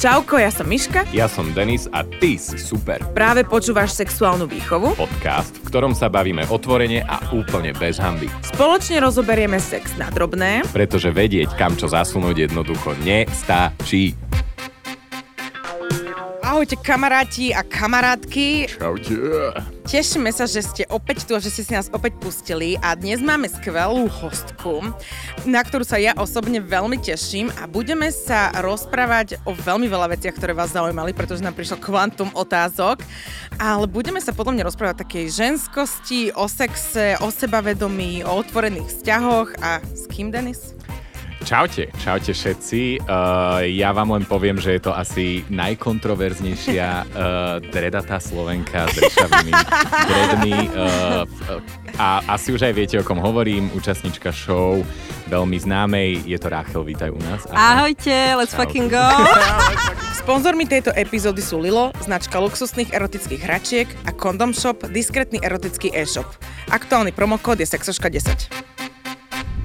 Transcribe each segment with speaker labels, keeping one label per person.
Speaker 1: Čauko, ja som Miška.
Speaker 2: Ja som Denis a ty si super.
Speaker 1: Práve počúvaš sexuálnu výchovu.
Speaker 2: Podcast, v ktorom sa bavíme otvorene a úplne bez hamby.
Speaker 1: Spoločne rozoberieme sex na drobné.
Speaker 2: Pretože vedieť, kam čo zasunúť jednoducho nestačí.
Speaker 1: Ahojte kamaráti a kamarátky.
Speaker 2: Čaute.
Speaker 1: Tešíme sa, že ste opäť tu a že ste si nás opäť pustili a dnes máme skvelú hostku, na ktorú sa ja osobne veľmi teším a budeme sa rozprávať o veľmi veľa veciach, ktoré vás zaujímali, pretože nám prišlo kvantum otázok, ale budeme sa podľa mňa rozprávať o takej ženskosti, o sexe, o sebavedomí, o otvorených vzťahoch a s kým, Denis?
Speaker 2: Čaute, čaute všetci. Uh, ja vám len poviem, že je to asi najkontroverznejšia uh, dredatá Slovenka s rešavými dredmi. Uh, a asi už aj viete, o kom hovorím. Účastnička show veľmi známej. Je to Rachel, vítaj u nás.
Speaker 3: Ahojte, let's Čaute. fucking go.
Speaker 1: Sponzormi tejto epizódy sú Lilo, značka luxusných erotických hračiek a Condom Shop, diskrétny erotický e-shop. Aktuálny promokód je sexoška10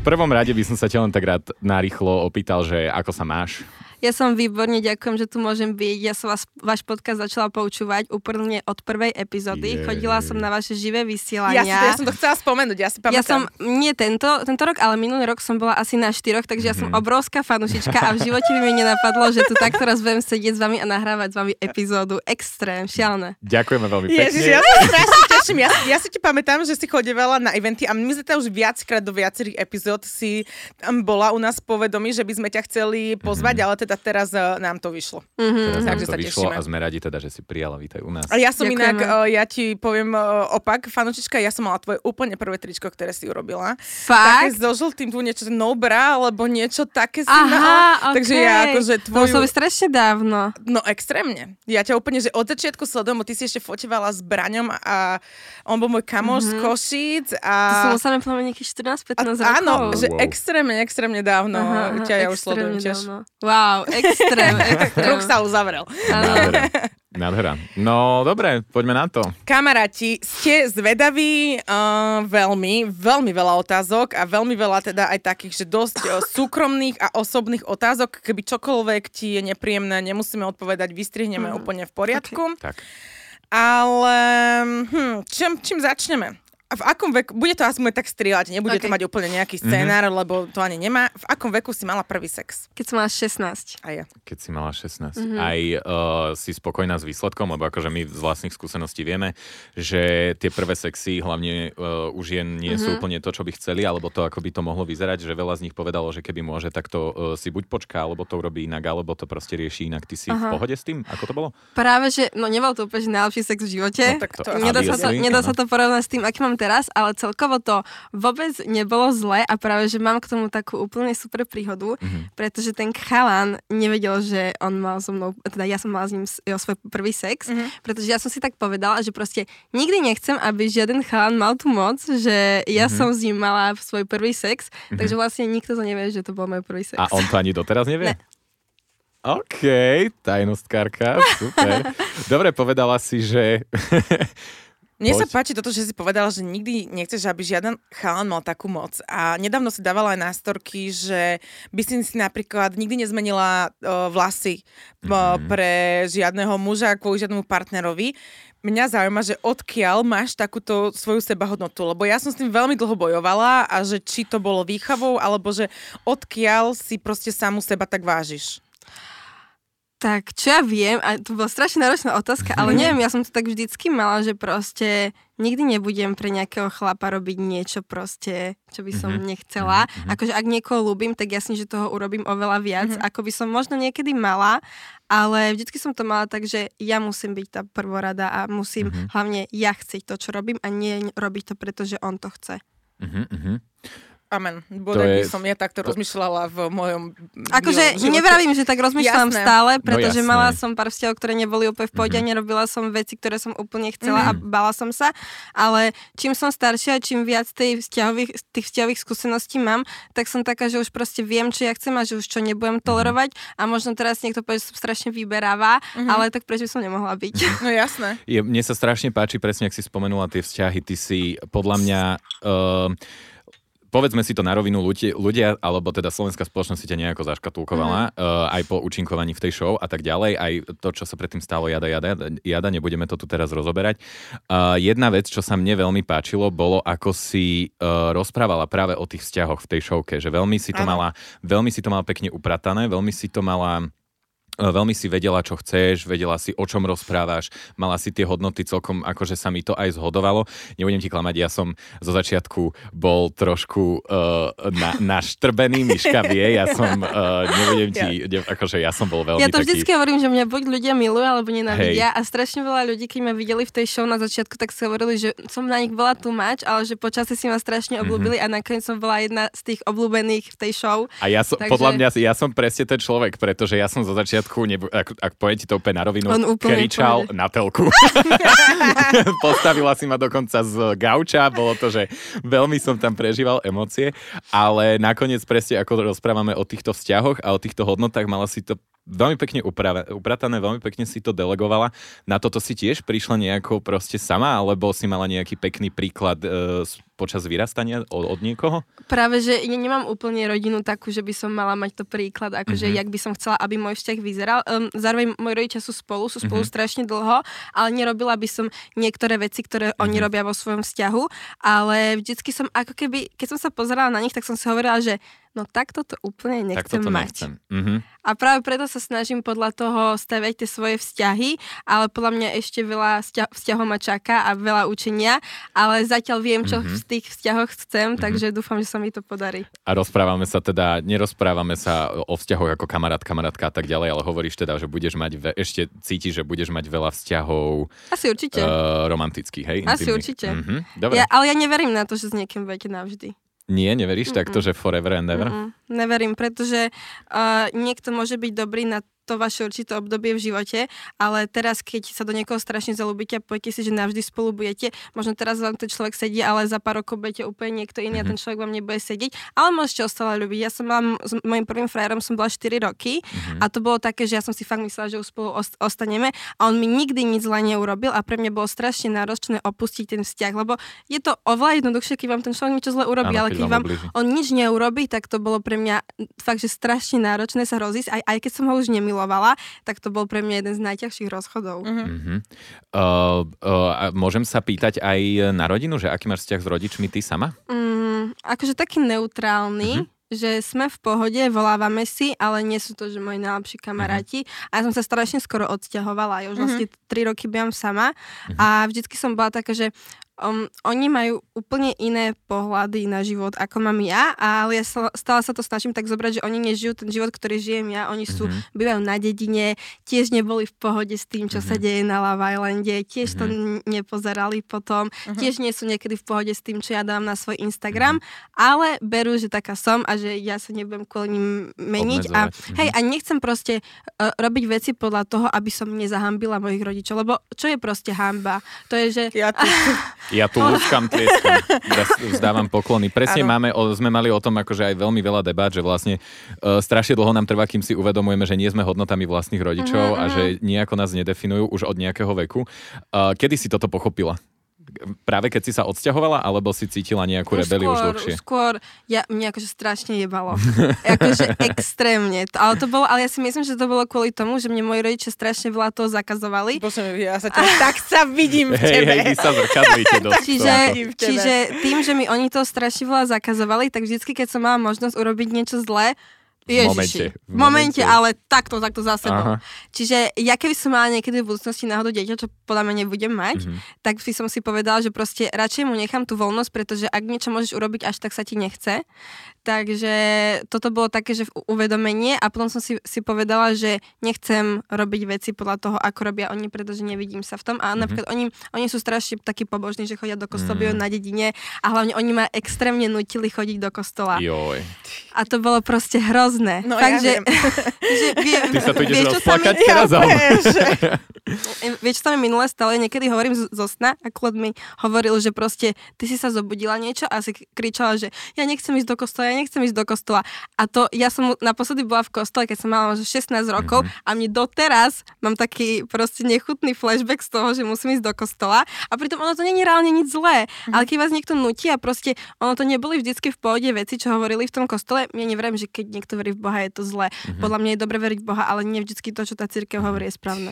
Speaker 2: prvom rade by som sa ťa len tak rád narýchlo opýtal, že ako sa máš?
Speaker 3: Ja som výborne, ďakujem, že tu môžem byť. Ja som vás, váš podcast začala poučúvať úplne od prvej epizódy. Yeah. Chodila som na vaše živé vysielania.
Speaker 1: Ja, si, ja som to chcela spomenúť, ja si pamätám.
Speaker 3: Ja som, nie tento, tento rok, ale minulý rok som bola asi na štyroch, takže ja som mhm. obrovská fanušička a v živote by mi nenapadlo, že tu takto raz budem sedieť s vami a nahrávať s vami epizódu. Extrém, šialné.
Speaker 2: Ďakujeme veľmi pekne.
Speaker 1: Ježiš, ja sa strašne teším. Ja, ja si ti pamätám, že si chodievala na eventy a my sme už viackrát do viacerých epizód si tam bola u nás povedomí, že by sme ťa chceli pozvať, mm-hmm. ale teda teraz uh, nám to vyšlo.
Speaker 2: Mm-hmm. Teraz Takže nám to vyšlo tešíme. a sme radi teda, že si prijala, vítaj u nás.
Speaker 1: A ja som Ďakujeme. inak, uh, ja ti poviem uh, opak, fanučička, ja som mala tvoje úplne prvé tričko, ktoré si urobila.
Speaker 3: Fakt?
Speaker 1: Také so žltým, tu niečo no bra, alebo niečo také si Aha, mala. Okay. Takže ja akože tvoju...
Speaker 3: To strašne dávno.
Speaker 1: No extrémne. Ja ťa úplne, že od začiatku sledujem, ty si ešte fotovala s Braňom a on bol môj kamoš mm-hmm. z Košíc. A...
Speaker 3: To som povedať nejakých 14-15 rokov.
Speaker 1: Áno, že wow. extrémne, extrémne dávno aha, ťa ja už sledujem tiež.
Speaker 3: Wow, extrém,
Speaker 1: Kruh sa uzavrel.
Speaker 2: Nádhera. No, dobre, poďme na to.
Speaker 1: Kamaráti, ste zvedaví uh, veľmi, veľmi veľa otázok a veľmi veľa teda aj takých, že dosť uh, súkromných a osobných otázok. Keby čokoľvek ti je nepríjemné, nemusíme odpovedať, vystrihneme mm. úplne v poriadku.
Speaker 2: Okay. Tak.
Speaker 1: Ale hm, čím, čím začneme? V akom veku, bude to asi tak strieľať, nebude okay. to mať úplne nejaký scénár, mm-hmm. lebo to ani nemá. V akom veku si mala prvý sex?
Speaker 3: Keď som mala 16.
Speaker 1: A ja.
Speaker 2: Keď si mala 16. Mm-hmm. Aj uh, si spokojná s výsledkom, lebo akože my z vlastných skúseností vieme, že tie prvé sexy hlavne uh, už jen nie mm-hmm. sú mhm. úplne to, čo by chceli, alebo to, ako by to mohlo vyzerať, že veľa z nich povedalo, že keby môže, tak to uh, si buď počká, alebo to urobí inak, alebo to proste rieši inak. Ty si Aha. v pohode s tým? Ako to bolo?
Speaker 3: Práve, že no nebol to úplne najlepší sex v živote. No, tak to, nedá, sa to, nedá sa to porovnať s tým, aký mám teraz, ale celkovo to vôbec nebolo zle a práve, že mám k tomu takú úplne super príhodu, mm-hmm. pretože ten chalan nevedel, že on mal so mnou, teda ja som mala s ním jo, svoj prvý sex, mm-hmm. pretože ja som si tak povedala, že proste nikdy nechcem, aby žiaden chalan mal tú moc, že ja mm-hmm. som s ním mala svoj prvý sex, mm-hmm. takže vlastne nikto to nevie, že to bol môj prvý sex.
Speaker 2: A on to ani doteraz nevie?
Speaker 3: Ne.
Speaker 2: OK, tajnostkárka, super. Dobre, povedala si, že
Speaker 1: Mne Poď. sa páči toto, že si povedala, že nikdy nechceš, aby žiaden chalan mal takú moc. A nedávno si dávala aj nástorky, že by si si napríklad nikdy nezmenila uh, vlasy mm-hmm. pre žiadneho muža kvôli žiadnemu partnerovi. Mňa zaujíma, že odkiaľ máš takúto svoju sebahodnotu, lebo ja som s tým veľmi dlho bojovala a že či to bolo výchavou, alebo že odkiaľ si proste samu seba tak vážiš.
Speaker 3: Tak, čo ja viem, a to bola strašne náročná otázka, ale mhm. neviem, ja som to tak vždycky mala, že proste nikdy nebudem pre nejakého chlapa robiť niečo proste, čo by som mm-hmm. nechcela. Mm-hmm. Akože ak niekoho ľúbim, tak jasne, že toho urobím oveľa viac, mm-hmm. ako by som možno niekedy mala, ale vždycky som to mala tak, že ja musím byť tá prvorada a musím mm-hmm. hlavne ja chcieť to, čo robím a nie robiť to, pretože on to chce.
Speaker 2: Mm-hmm.
Speaker 1: Amen. Bodaj by som ja takto to... rozmýšľala v mojom
Speaker 3: Akože nevravím, že tak rozmýšľam Jasné. stále, no pretože no mala som pár vzťahov, ktoré neboli úplne v pohode, mm-hmm. nerobila som veci, ktoré som úplne chcela mm-hmm. a bala som sa, ale čím som staršia, čím viac tej vzťahových, tých vzťahových skúseností mám, tak som taká, že už proste viem, čo ja chcem a že už čo nebudem mhm. tolerovať mm-hmm. a možno teraz niekto povie, že som strašne vyberáva, mm-hmm. ale tak prečo by som nemohla byť?
Speaker 1: No jasné.
Speaker 2: Je, mne sa strašne páči, presne ak si spomenula tie vzťahy, ty si podľa mňa uh, povedzme si to na rovinu, ľudia, ľudia alebo teda slovenská spoločnosť si ťa nejako zaškatulkovala, mm. uh, aj po účinkovaní v tej show a tak ďalej, aj to, čo sa predtým stalo, jada, jada, jada, nebudeme to tu teraz rozoberať. Uh, jedna vec, čo sa mne veľmi páčilo, bolo, ako si uh, rozprávala práve o tých vzťahoch v tej showke, že veľmi si to mala, veľmi si to mala pekne upratané, veľmi si to mala veľmi si vedela, čo chceš, vedela si, o čom rozprávaš, mala si tie hodnoty celkom, akože sa mi to aj zhodovalo. Nebudem ti klamať, ja som zo začiatku bol trošku uh, na, naštrbený, Miška vie, ja som, uh, nebudem ti, ja. akože ja som bol veľmi
Speaker 3: Ja to
Speaker 2: taký...
Speaker 3: vždycky hovorím, že mňa buď ľudia milujú, alebo nenávidia Hej. a strašne veľa ľudí, keď ma videli v tej show na začiatku, tak si hovorili, že som na nich bola tu mať, ale že počasie si ma strašne obľúbili mm-hmm. a nakoniec som bola jedna z tých obľúbených v tej show.
Speaker 2: A ja som, Takže... podľa mňa, ja som presne ten človek, pretože ja som zo začiatku začiatku, nebo, ak, ak poviem ti to úplne na rovinu, kričal na telku. Postavila si ma dokonca z gauča, bolo to, že veľmi som tam prežíval emócie, ale nakoniec presne ako rozprávame o týchto vzťahoch a o týchto hodnotách, mala si to veľmi pekne uprave, upratané, veľmi pekne si to delegovala. Na toto si tiež prišla nejako proste sama, alebo si mala nejaký pekný príklad e, počas vyrastania od, od niekoho?
Speaker 3: Práve, že ja nemám úplne rodinu takú, že by som mala mať to príklad, akože mm-hmm. jak by som chcela, aby môj vzťah vyzeral. Um, zároveň moji rodičia sú spolu, sú spolu mm-hmm. strašne dlho, ale nerobila by som niektoré veci, ktoré mm-hmm. oni robia vo svojom vzťahu, ale vždycky som ako keby, keď som sa pozerala na nich, tak som si hovorila, že no takto to úplne nechcem tak mať. Nechcem. Mm-hmm. A práve preto sa snažím podľa toho staviať tie svoje vzťahy, ale podľa mňa ešte veľa vzťahov ma čaká a veľa učenia, ale zatiaľ viem, čo mm-hmm. v tých vzťahoch chcem, mm-hmm. takže dúfam, že sa mi to podarí.
Speaker 2: A rozprávame sa teda, nerozprávame sa o vzťahoch ako kamarát, kamarátka a tak ďalej, ale hovoríš teda, že budeš mať, ve, ešte cítiš, že budeš mať veľa vzťahov
Speaker 3: Asi určite.
Speaker 2: Uh, romantických, hej?
Speaker 3: Asi intimných. určite. Mm-hmm. Dobre. Ja, ale ja neverím na to, že s niekým budete navždy.
Speaker 2: Nie, neveríš Mm-mm. takto, že forever and ever?
Speaker 3: Mm-mm. Neverím, pretože uh, niekto môže byť dobrý na to vaše určité obdobie v živote, ale teraz, keď sa do niekoho strašne zalúbite a poviete si, že navždy spolu budete, možno teraz vám ten človek sedí, ale za pár rokov budete úplne niekto iný mm-hmm. a mhm. ten človek vám nebude sedieť, ale môžete ho stále ľúbiť. Ja som mám, s mojim prvým frajerom som bola 4 roky mm-hmm. a to bolo také, že ja som si fakt myslela, že už spolu ostaneme a on mi nikdy nič zle neurobil a pre mňa bolo strašne náročné opustiť ten vzťah, lebo je to oveľa jednoduchšie, keď vám ten človek niečo zle urobí, ale keď vám on nič neurobí, tak to bolo pre mňa fakt, že strašne náročné sa rozísť, aj, aj keď som ho už nemil milovala, tak to bol pre mňa jeden z najťažších rozchodov. Uh-huh.
Speaker 2: Uh, uh, môžem sa pýtať aj na rodinu, že aký máš vzťah s rodičmi ty sama?
Speaker 3: Um, akože taký neutrálny. Uh-huh že sme v pohode, volávame si, ale nie sú to, že moji najlepší kamaráti. Uh-huh. A ja som sa strašne skoro odsťahovala, ja už uh-huh. vlastne 3 roky bývam sama uh-huh. a vždycky som bola taká, že um, oni majú úplne iné pohľady na život, ako mám ja, ale ja stále sa to snažím tak zobrať, že oni nežijú ten život, ktorý žijem ja. Oni sú, mm-hmm. bývajú na dedine, tiež neboli v pohode s tým, čo mm-hmm. sa deje na Love Islande, tiež mm-hmm. to nepozerali potom, mm-hmm. tiež nie sú niekedy v pohode s tým, čo ja dám na svoj Instagram, mm-hmm. ale berú, že taká som a že ja sa nebudem kvôli ním meniť. A, mm-hmm. hej, a nechcem proste uh, robiť veci podľa toho, aby som nezahambila mojich rodičov, lebo čo je proste hamba? To je, že... Ja
Speaker 2: Ja tu ľudskám tlieskam, vzdávam poklony. Presne máme, o, sme mali o tom akože aj veľmi veľa debát, že vlastne uh, strašne dlho nám trvá, kým si uvedomujeme, že nie sme hodnotami vlastných rodičov uh-huh, a že nejako nás nedefinujú už od nejakého veku. Uh, kedy si toto pochopila? Práve keď si sa odsťahovala, alebo si cítila nejakú už rebeliu skôr, už dlhšie?
Speaker 3: Skôr, ja, mňa akože strašne jebalo. akože extrémne. Ale to bolo, ale ja si myslím, že to bolo kvôli tomu, že mne moji rodičia strašne veľa toho zakazovali.
Speaker 1: Prosím, ja sa ťa, tak sa vidím v tebe.
Speaker 2: Hej, hej, sa zrkadlíte dosť.
Speaker 3: čiže, čiže tým, že mi oni to strašne veľa zakazovali, tak vždycky, keď som mala možnosť urobiť niečo zlé,
Speaker 2: Ježiši, momente.
Speaker 3: V momente, ale takto, takto za sebou. Aha. Čiže ja keby som mala niekedy v budúcnosti náhodou dieťa, čo podľa mňa nebudem mať, mm-hmm. tak by som si povedala, že proste radšej mu nechám tú voľnosť, pretože ak niečo môžeš urobiť, až tak sa ti nechce. Takže toto bolo také, že uvedomenie a potom som si, si povedala, že nechcem robiť veci podľa toho, ako robia oni, pretože nevidím sa v tom. A mm-hmm. napríklad oni, oni sú strašne takí pobožní, že chodia do kostola, mm. na dedine a hlavne oni ma extrémne nutili chodiť do kostola.
Speaker 2: Joj.
Speaker 3: A to bolo proste hrozné. No, Fakt, ja že,
Speaker 2: že vie, Ty sa tu ideš rozplakať teraz? Ja,
Speaker 3: vieš, čo sa mi minule stalo? Niekedy hovorím zo sna a Klod mi hovoril, že proste ty si sa zobudila niečo a si kričala, že ja nechcem ísť do kostola, ja nechcem ísť do kostola. A to ja som naposledy bola v kostole, keď som mala 16 rokov mm-hmm. a mne doteraz mám taký proste nechutný flashback z toho, že musím ísť do kostola. A pritom ono to není reálne nič zlé. Mm-hmm. Ale keď vás niekto nutí a proste ono to neboli vždycky v pohode veci, čo hovorili v tom kostole, ja neverím, že keď niekto verí v Boha, je to zlé. Mm-hmm. Podľa mňa je dobre veriť v Boha, ale nie vždycky to, čo tá církev mm-hmm. hovorí, je správne.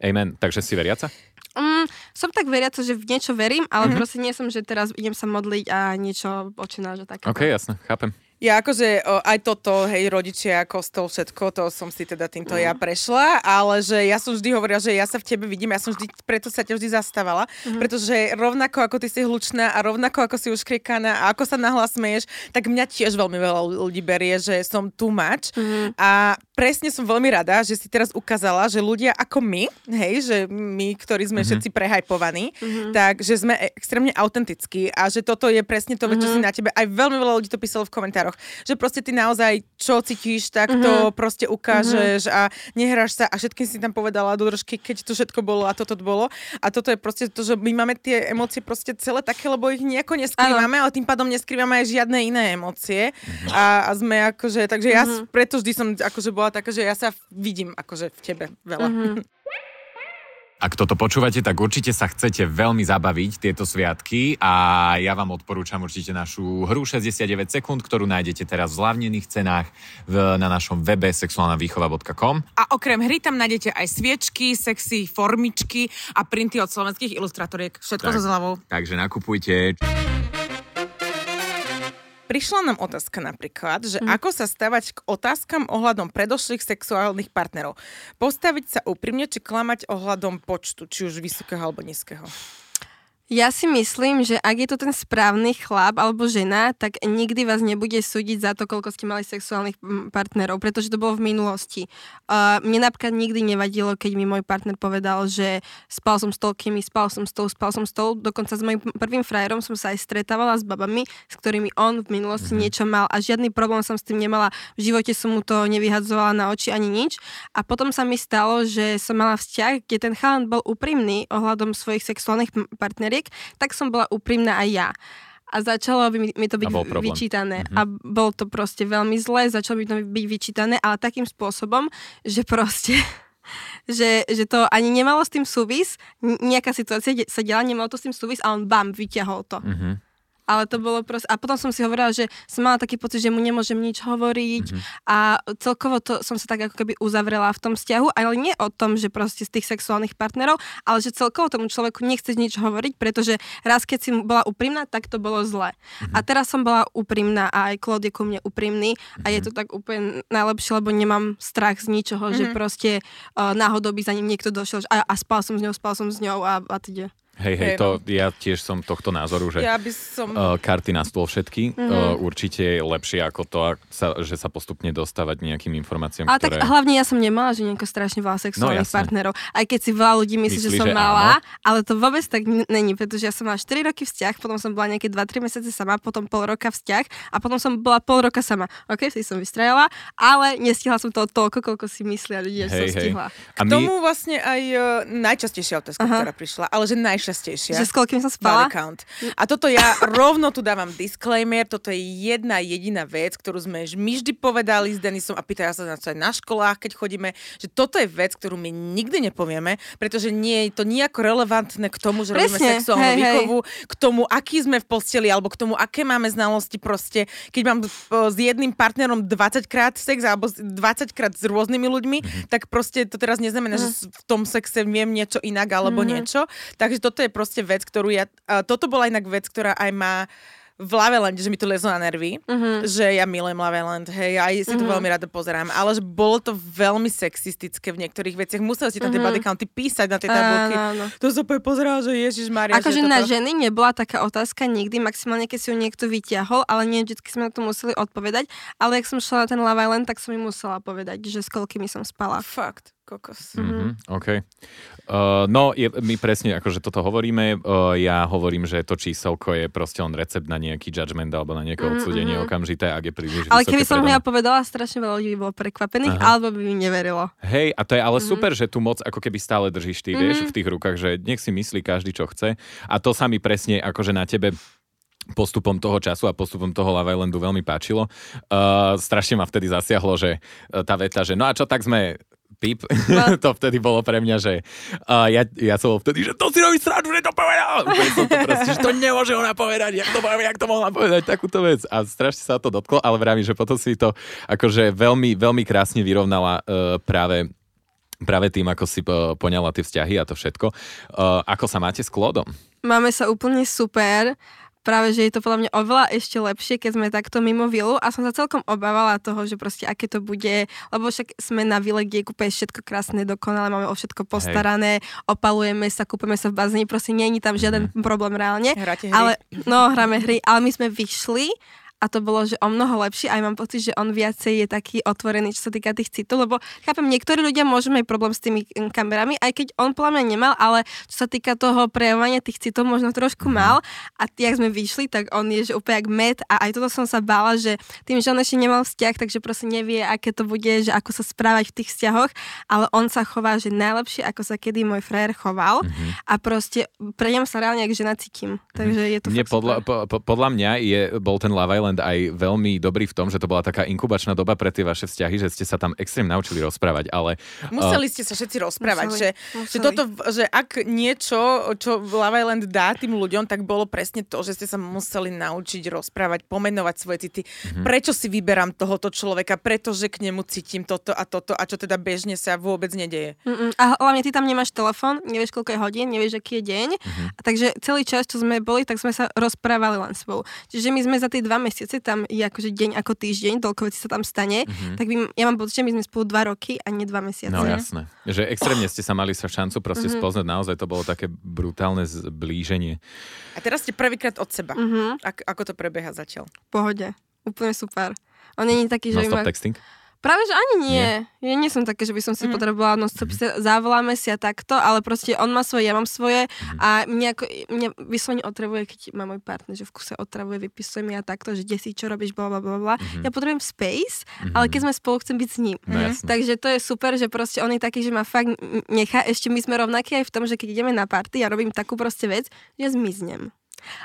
Speaker 2: Amen. Takže si veriaca?
Speaker 3: Mm, som tak veriaca, že v niečo verím, ale mm-hmm. proste nie som, že teraz idem sa modliť a niečo očináš a také.
Speaker 2: Ok, jasne, chápem.
Speaker 1: Ja akože o, aj toto, hej, rodičia, kostol, všetko, to som si teda týmto mm. ja prešla, ale že ja som vždy hovorila, že ja sa v tebe vidím, ja som vždy, preto sa ťa vždy zastávala, mm. pretože rovnako ako ty si hlučná a rovnako ako si už kriekaná a ako sa nahlas smeješ, tak mňa tiež veľmi veľa ľudí berie, že som too much mm. a presne som veľmi rada, že si teraz ukázala, že ľudia ako my, hej, že my, ktorí sme mm-hmm. všetci prehajpovaní, mm-hmm. tak že sme extrémne autentickí a že toto je presne to, mm-hmm. čo si mhm. na tebe, aj veľmi veľa ľudí to písalo v komentároch, rokoch. Že proste ty naozaj, čo cítiš, tak to mm-hmm. proste ukážeš mm-hmm. a nehráš sa a všetkým si tam povedala do držky, keď to všetko bolo a toto bolo. A toto je proste to, že my máme tie emócie proste celé také, lebo ich nejako neskrývame, ale tým pádom neskrývame aj žiadne iné emócie. Mm-hmm. A, a sme akože, takže ja mm-hmm. preto vždy som akože bola taká, že ja sa vidím akože v tebe veľa. Mm-hmm.
Speaker 2: Ak toto počúvate, tak určite sa chcete veľmi zabaviť tieto sviatky a ja vám odporúčam určite našu hru 69 sekúnd, ktorú nájdete teraz v zľavnených cenách v, na našom webe sexuálnavýchova.com.
Speaker 1: A okrem hry tam nájdete aj sviečky, sexy formičky a printy od slovenských ilustratoriek. Všetko tak, so zľavou.
Speaker 2: Takže nakupujte.
Speaker 1: Prišla nám otázka napríklad, že mm. ako sa stavať k otázkam ohľadom predošlých sexuálnych partnerov. Postaviť sa úprimne, či klamať ohľadom počtu, či už vysokého alebo nízkeho.
Speaker 3: Ja si myslím, že ak je to ten správny chlap alebo žena, tak nikdy vás nebude súdiť za to, koľko ste mali sexuálnych partnerov, pretože to bolo v minulosti. Uh, mne napríklad nikdy nevadilo, keď mi môj partner povedal, že spal som s toľkými, spal som s tou, spal som s tou. Dokonca s mojim prvým frajerom som sa aj stretávala s babami, s ktorými on v minulosti mm-hmm. niečo mal a žiadny problém som s tým nemala. V živote som mu to nevyhadzovala na oči ani nič. A potom sa mi stalo, že som mala vzťah, kde ten chalan bol úprimný ohľadom svojich sexuálnych partnerov historiek, tak som bola úprimná aj ja a začalo by mi, mi to byť vyčítané. Mm-hmm. A bolo to proste veľmi zlé, začalo by to byť vyčítané, ale takým spôsobom, že proste že, že to ani nemalo s tým súvis, nejaká situácia sa diala, nemalo to s tým súvis a on bam, vyťahol to. Mm-hmm ale to bolo proste... A potom som si hovorila, že som mala taký pocit, že mu nemôžem nič hovoriť mm-hmm. a celkovo to som sa tak ako keby uzavrela v tom vzťahu, ale nie o tom, že proste z tých sexuálnych partnerov, ale že celkovo tomu človeku nechce nič hovoriť, pretože raz keď si bola úprimná, tak to bolo zle. Mm-hmm. A teraz som bola úprimná a aj Claude je ku mne úprimný mm-hmm. a je mhm. to tak úplne najlepšie, lebo nemám strach z ničoho, mm-hmm. že proste uh, náhodou by za ním niekto došiel a, a spal som s ňou, spal som s ňou a, a teda.
Speaker 2: Hej, hej, to no. ja tiež som tohto názoru, že
Speaker 1: ja by som...
Speaker 2: uh, karty na stôl všetky. Mm-hmm. Uh, určite je lepšie ako to, sa, že sa postupne dostávať nejakým informáciám,
Speaker 3: Ale ktoré... tak hlavne ja som nemala, že nejako strašne veľa sexuálnych no, partnerov. Aj keď si veľa ľudí myslí, Myslí, že som že mala, áno? ale to vôbec tak n- není, pretože ja som mala 4 roky vzťah, potom som bola nejaké 2-3 mesiace sama, potom pol roka vzťah a potom som bola pol roka sama. OK, si som vystrajala, ale nestihla som to toľko, koľko si myslia ľudia, že som stihla.
Speaker 1: A my... K tomu vlastne aj uh, najčastejšia otázka, Aha. ktorá prišla, ale že naj najčastejšia.
Speaker 3: Že s koľkým som spala?
Speaker 1: count. A toto ja rovno tu dávam disclaimer, toto je jedna jediná vec, ktorú sme my vždy povedali s Denisom a pýtajú sa na to aj na školách, keď chodíme, že toto je vec, ktorú my nikdy nepovieme, pretože nie je to nejako relevantné k tomu, že Presne, robíme sexuálnu hej, výchovu, hej. k tomu, aký sme v posteli, alebo k tomu, aké máme znalosti proste. Keď mám s jedným partnerom 20 krát sex, alebo 20 krát s rôznymi ľuďmi, mm-hmm. tak proste to teraz neznamená, mm-hmm. že v tom sexe viem niečo inak alebo mm-hmm. niečo. Takže toto je proste vec, ktorú ja... Toto bola inak vec, ktorá aj má v Laveland, že mi to lezlo na nervy, uh-huh. že ja milujem Laveland, hej, aj si uh-huh. to mhm. veľmi rada pozerám, ale že bolo to veľmi sexistické v niektorých veciach. Museli si tam uh-huh. tie body county písať na tie tabulky. To som pozeral, že Ježiš Maria.
Speaker 3: Akože na ženy nebola taká otázka nikdy, maximálne keď si ju niekto vyťahol, ale nie vždy sme na to museli odpovedať. Ale ak som šla na ten Love Island, tak som mi musela povedať, že s koľkými som spala.
Speaker 1: Fakt. Kokos.
Speaker 2: Mm-hmm, OK. Uh, no, je, my presne akože toto hovoríme. Uh, ja hovorím, že to číselko je proste on recept na nejaký judgment alebo na nejaké mm-hmm. odsúdenie okamžité, ak je príliš
Speaker 3: Ale keby som ja povedala, strašne veľa ľudí bolo prekvapených, Aha. alebo by mi neverilo.
Speaker 2: Hej, a to je ale mm-hmm. super, že tu moc ako keby stále držíš ty, mm-hmm. vieš, v tých rukách, že nech si myslí každý, čo chce. A to sa mi presne akože na tebe postupom toho času a postupom toho Love Islandu veľmi páčilo. Uh, strašne ma vtedy zasiahlo, že tá veta, že no a čo, tak sme pip. No. to vtedy bolo pre mňa, že uh, ja, ja som bol vtedy, že to si robí srandu, že to povedal. som to proste, že to nemôže ona povedať, jak to, povie, jak to mohla povedať, takúto vec. A strašne sa to dotklo, ale vravím, že potom si to akože veľmi, veľmi krásne vyrovnala uh, práve práve tým, ako si uh, poňala tie vzťahy a to všetko. Uh, ako sa máte s Klodom?
Speaker 3: Máme sa úplne super práve, že je to podľa mňa oveľa ešte lepšie, keď sme takto mimo vilu a som sa celkom obávala toho, že proste aké to bude, lebo však sme na vile, kde je kúpe všetko krásne, dokonale, máme o všetko postarané, Hej. opalujeme sa, kúpeme sa v bazéni, proste není tam žiaden mm. problém reálne.
Speaker 1: Hráte hry.
Speaker 3: Ale, no, hráme hry, ale my sme vyšli a to bolo, že o mnoho lepšie. Aj mám pocit, že on viacej je taký otvorený, čo sa týka tých citov, lebo chápem, niektorí ľudia môžu mať problém s tými mm, kamerami, aj keď on podľa mňa nemal, ale čo sa týka toho prejavovania tých citov, možno trošku mhm. mal. A jak sme vyšli, tak on je že úplne jak med a aj toto som sa bála, že tým, že on ešte nemal vzťah, takže proste nevie, aké to bude, že ako sa správať v tých vzťahoch, ale on sa chová, že najlepšie, ako sa kedy môj frajer choval mm-hmm. a proste pre ňom sa reálne jak žena cítim. Takže je to
Speaker 2: Mne podľa, po, podľa mňa je, bol ten Love Island Island aj veľmi dobrý v tom, že to bola taká inkubačná doba pre tie vaše vzťahy, že ste sa tam extrémne naučili rozprávať, ale...
Speaker 1: Museli ste sa všetci rozprávať, museli, že, museli. že toto, že ak niečo, čo Love Island dá tým ľuďom, tak bolo presne to, že ste sa museli naučiť rozprávať, pomenovať svoje city. Mm-hmm. Prečo si vyberám tohoto človeka? Pretože k nemu cítim toto a toto a čo teda bežne sa vôbec nedeje.
Speaker 3: Mm-mm. A hlavne ty tam nemáš telefón, nevieš koľko je hodín, nevieš aký je deň. Mm-hmm. A takže celý čas, čo sme boli, tak sme sa rozprávali len spolu. Čiže my sme za tie dva mesiace tam je akože deň ako týždeň, toľko vecí sa tam stane, mm-hmm. tak by, ja mám pocit, že my sme spolu dva roky a nie dva mesiace.
Speaker 2: No jasné. Že extrémne ste sa mali sa šancu proste mm-hmm. spoznať, naozaj to bolo také brutálne zblíženie.
Speaker 1: A teraz ste prvýkrát od seba. Mm-hmm. Ak, ako to prebieha zatiaľ?
Speaker 3: Pohode. Úplne super. On není taký, že...
Speaker 2: No, texting?
Speaker 3: Práve, že ani nie. nie. Ja nie som také, že by som si mm. potrebovala, no mm. zavoláme si a takto, ale proste on má svoje, ja mám svoje mm. a mňa, ako, mňa vyslovene otravuje, keď má môj partner, že v kuse otravuje, vypisuje mi a takto, že kde si, čo robíš, bla bla bla. Mm. Ja potrebujem space, mm. ale keď sme spolu, chcem byť s ním.
Speaker 2: No, mm.
Speaker 3: Takže to je super, že proste on je taký, že ma fakt nechá, ešte my sme rovnakí aj v tom, že keď ideme na party, ja robím takú proste vec, že zmiznem.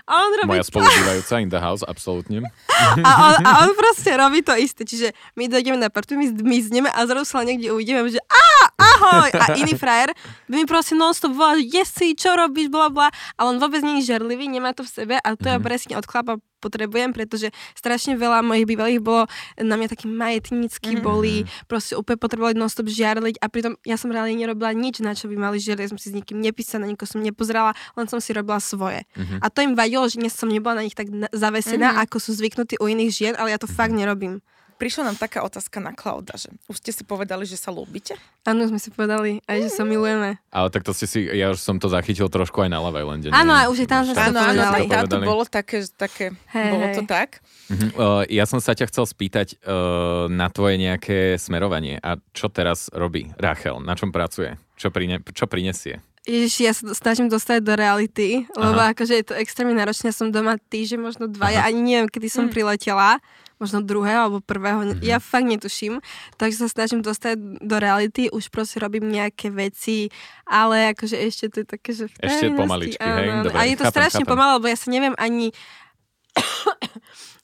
Speaker 2: A on robí... Moja spolubývajúca in the house, absolútne.
Speaker 3: A on, a on proste robí to isté. Čiže my dojdeme na partu, my zmizneme a zrazu sa niekde uvidíme, že a ahoj! A iný frajer by mi proste non-stop volal, že si, čo robíš, bla bla. A on vôbec je žerlivý, nemá to v sebe a to mm-hmm. ja presne od chlapa potrebujem, pretože strašne veľa mojich bývalých bolo na mňa takí majetnícky, mm. boli proste úplne potrebovali non-stop žiarliť a pritom ja som reálne nerobila nič, na čo by mali žiarliť, ja som si s nikým nepísala, na nikoho som nepozerala, len som si robila svoje. Mm-hmm. A to im vadilo, že dnes som nebola na nich tak zavesená, mm-hmm. ako sú zvyknutí u iných žien, ale ja to mm-hmm. fakt nerobím
Speaker 1: prišla nám taká otázka na Klauda, že už ste si povedali, že sa ľúbite?
Speaker 3: Áno, sme si povedali, aj že sa milujeme.
Speaker 2: Ale tak to ste si, ja už som to zachytil trošku aj na Love Islande.
Speaker 3: Áno, a už je tam, že sa
Speaker 1: Áno, áno, tam to bolo také, také hey, bolo to tak.
Speaker 2: Uh-huh. Uh, ja som sa ťa chcel spýtať uh, na tvoje nejaké smerovanie. A čo teraz robí Rachel? Na čom pracuje? Čo, prine, čo prinesie?
Speaker 3: Ježiš, ja sa snažím dostať do reality, lebo Aha. akože je to extrémne náročné. Ja som doma týždeň, možno dva, ja ani neviem, kedy som mm. priletela možno druhého alebo prvého, mm-hmm. ja fakt netuším, takže sa snažím dostať do reality, už proste robím nejaké veci, ale akože ešte to je také, že...
Speaker 2: Ešte pomaličky, hej? Dobre,
Speaker 3: a je to
Speaker 2: chápem,
Speaker 3: strašne pomalé, lebo ja sa neviem ani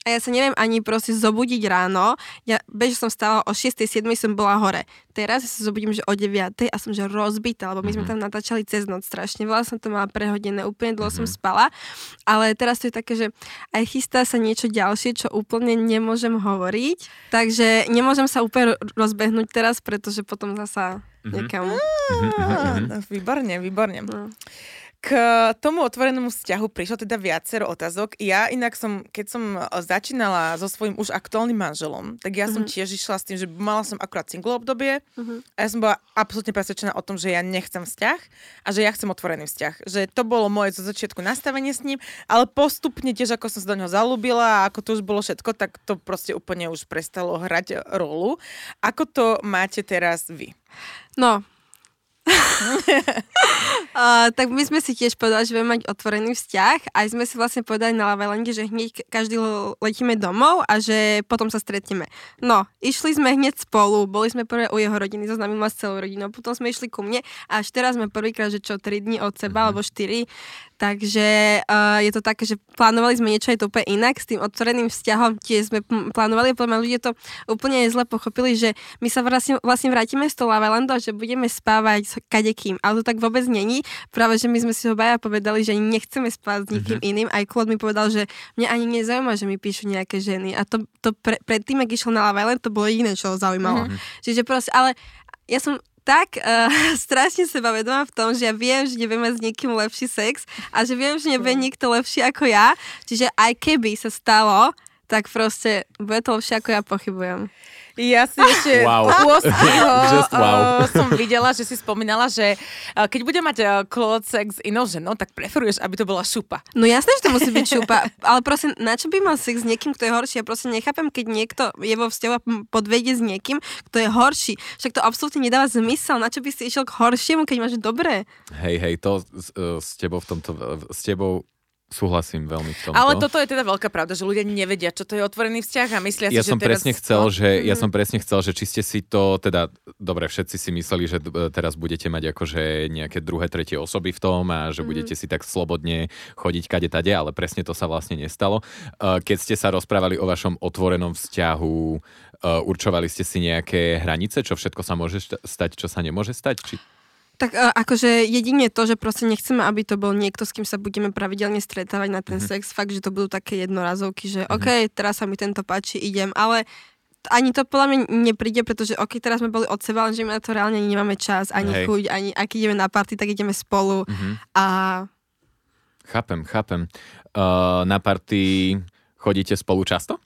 Speaker 3: a ja sa neviem ani proste zobudiť ráno. Ja bežne som stávala o 6. 7. som bola hore. Teraz ja sa zobudím, že o 9. a som že rozbitá, lebo my sme mhm. tam natáčali cez noc strašne veľa, som to mala prehodené, úplne dlho mm-hmm. som mhm. spala. Ale teraz to je také, že aj chystá sa niečo ďalšie, čo úplne nemôžem hovoriť. Takže nemôžem sa úplne rozbehnúť teraz, pretože potom zasa mm-hmm. niekam...
Speaker 1: Mm-hmm. Výborne, výborne. No. K tomu otvorenému vzťahu prišlo teda viacero otázok. Ja inak som, keď som začínala so svojím už aktuálnym manželom, tak ja som mhm. tiež išla s tým, že mala som akurát single obdobie mm-hmm. a ja som bola absolútne presvedčená o tom, že ja nechcem vzťah a že ja chcem otvorený vzťah. Že to bolo moje zo začiatku nastavenie s ním, ale postupne tiež ako som sa do neho zalúbila a ako to už bolo všetko, tak to proste úplne už prestalo hrať rolu. Ako to máte teraz vy?
Speaker 3: No, uh, tak my sme si tiež povedali, že budeme mať otvorený vzťah a sme si vlastne povedali na Lavelande, že hneď každý letíme domov a že potom sa stretneme. No, išli sme hneď spolu, boli sme prvé u jeho rodiny, zoznámil ma s celou rodinou, potom sme išli ku mne a až teraz sme prvýkrát, že čo, 3 dní od seba, mm-hmm. alebo 4, Takže uh, je to také, že plánovali sme niečo aj to úplne inak s tým otvoreným vzťahom, tiež sme plánovali podľa ľudia to úplne zle pochopili, že my sa vlastne, vlastne vrátime z toho Lavelandu a že budeme spávať s kadekým, ale to tak vôbec není. Práve, že my sme si ho baja povedali, že nechceme spať s nikým mm-hmm. iným. Aj Klod mi povedal, že mňa ani nezaujíma, že mi píšu nejaké ženy. A to, to pre, predtým, ak išiel na Laveland, to bolo jediné, čo ho zaujímalo. Mm-hmm. Čiže proste, ale ja som tak uh, strašne sebavedomá v tom, že ja viem, že nebudem mať s niekým lepší sex a že viem, že nebude nikto lepší ako ja. Čiže aj keby sa stalo, tak proste bude to lepšie ako ja pochybujem.
Speaker 1: Ja si ešte wow. 8. wow. som videla, že si spomínala, že keď bude mať klot sex s inou ženou, tak preferuješ, aby to bola šupa.
Speaker 3: No jasné, že to musí byť šupa, ale prosím, na čo by mal sex s niekým, kto je horší? Ja prosím nechápem, keď niekto je vo vzťahu a podvedie s niekým, kto je horší. Však to absolútne nedáva zmysel. Na čo by si išiel k horšiemu, keď máš dobré?
Speaker 2: Hej, hej, to s, e, s tebou v tomto, s tebou Súhlasím veľmi v tomto.
Speaker 1: Ale toto je teda veľká pravda, že ľudia nevedia, čo to je otvorený vzťah a myslia
Speaker 2: ja
Speaker 1: si,
Speaker 2: som
Speaker 1: že
Speaker 2: presne
Speaker 1: teraz...
Speaker 2: chcel, že Ja som presne chcel, že či ste si to, teda, dobre, všetci si mysleli, že teraz budete mať akože nejaké druhé, tretie osoby v tom a že mm. budete si tak slobodne chodiť kade tade, ale presne to sa vlastne nestalo. Keď ste sa rozprávali o vašom otvorenom vzťahu, určovali ste si nejaké hranice, čo všetko sa môže stať, čo sa nemôže stať? Či...
Speaker 3: Tak uh, akože jedine to, že proste nechceme, aby to bol niekto, s kým sa budeme pravidelne stretávať na ten mm-hmm. sex, fakt, že to budú také jednorazovky, že mm-hmm. OK, teraz sa mi tento páči, idem, ale ani to podľa mňa nepríde, pretože ok, teraz sme boli od seba, lenže my na to reálne nemáme čas, ani Hej. chuť, ani ak ideme na party, tak ideme spolu mm-hmm. a...
Speaker 2: Chápem, chápem. Uh, na party chodíte spolu často?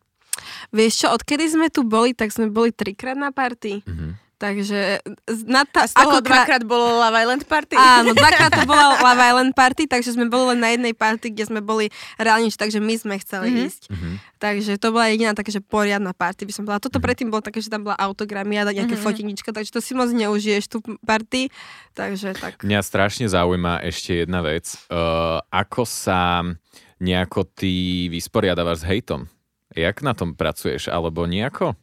Speaker 3: Vieš čo, odkedy sme tu boli, tak sme boli trikrát na party. Mm-hmm. Takže
Speaker 1: na ta, a z toho ako dvakrát krát... bolo Love Island Party?
Speaker 3: Áno, dvakrát to bolo Love Island Party, takže sme boli len na jednej party, kde sme boli reálne, takže my sme chceli mm-hmm. ísť. Mm-hmm. Takže to bola jediná taká, že poriadna party by som bola. Toto mm-hmm. predtým bolo také, že tam bola autogramia nejaké mm-hmm. fotenička, takže to si moc neužiješ tú party. Takže tak.
Speaker 2: Mňa strašne zaujíma ešte jedna vec. Uh, ako sa nejako ty vysporiadavaš s hejtom? Jak na tom pracuješ? Alebo nejako?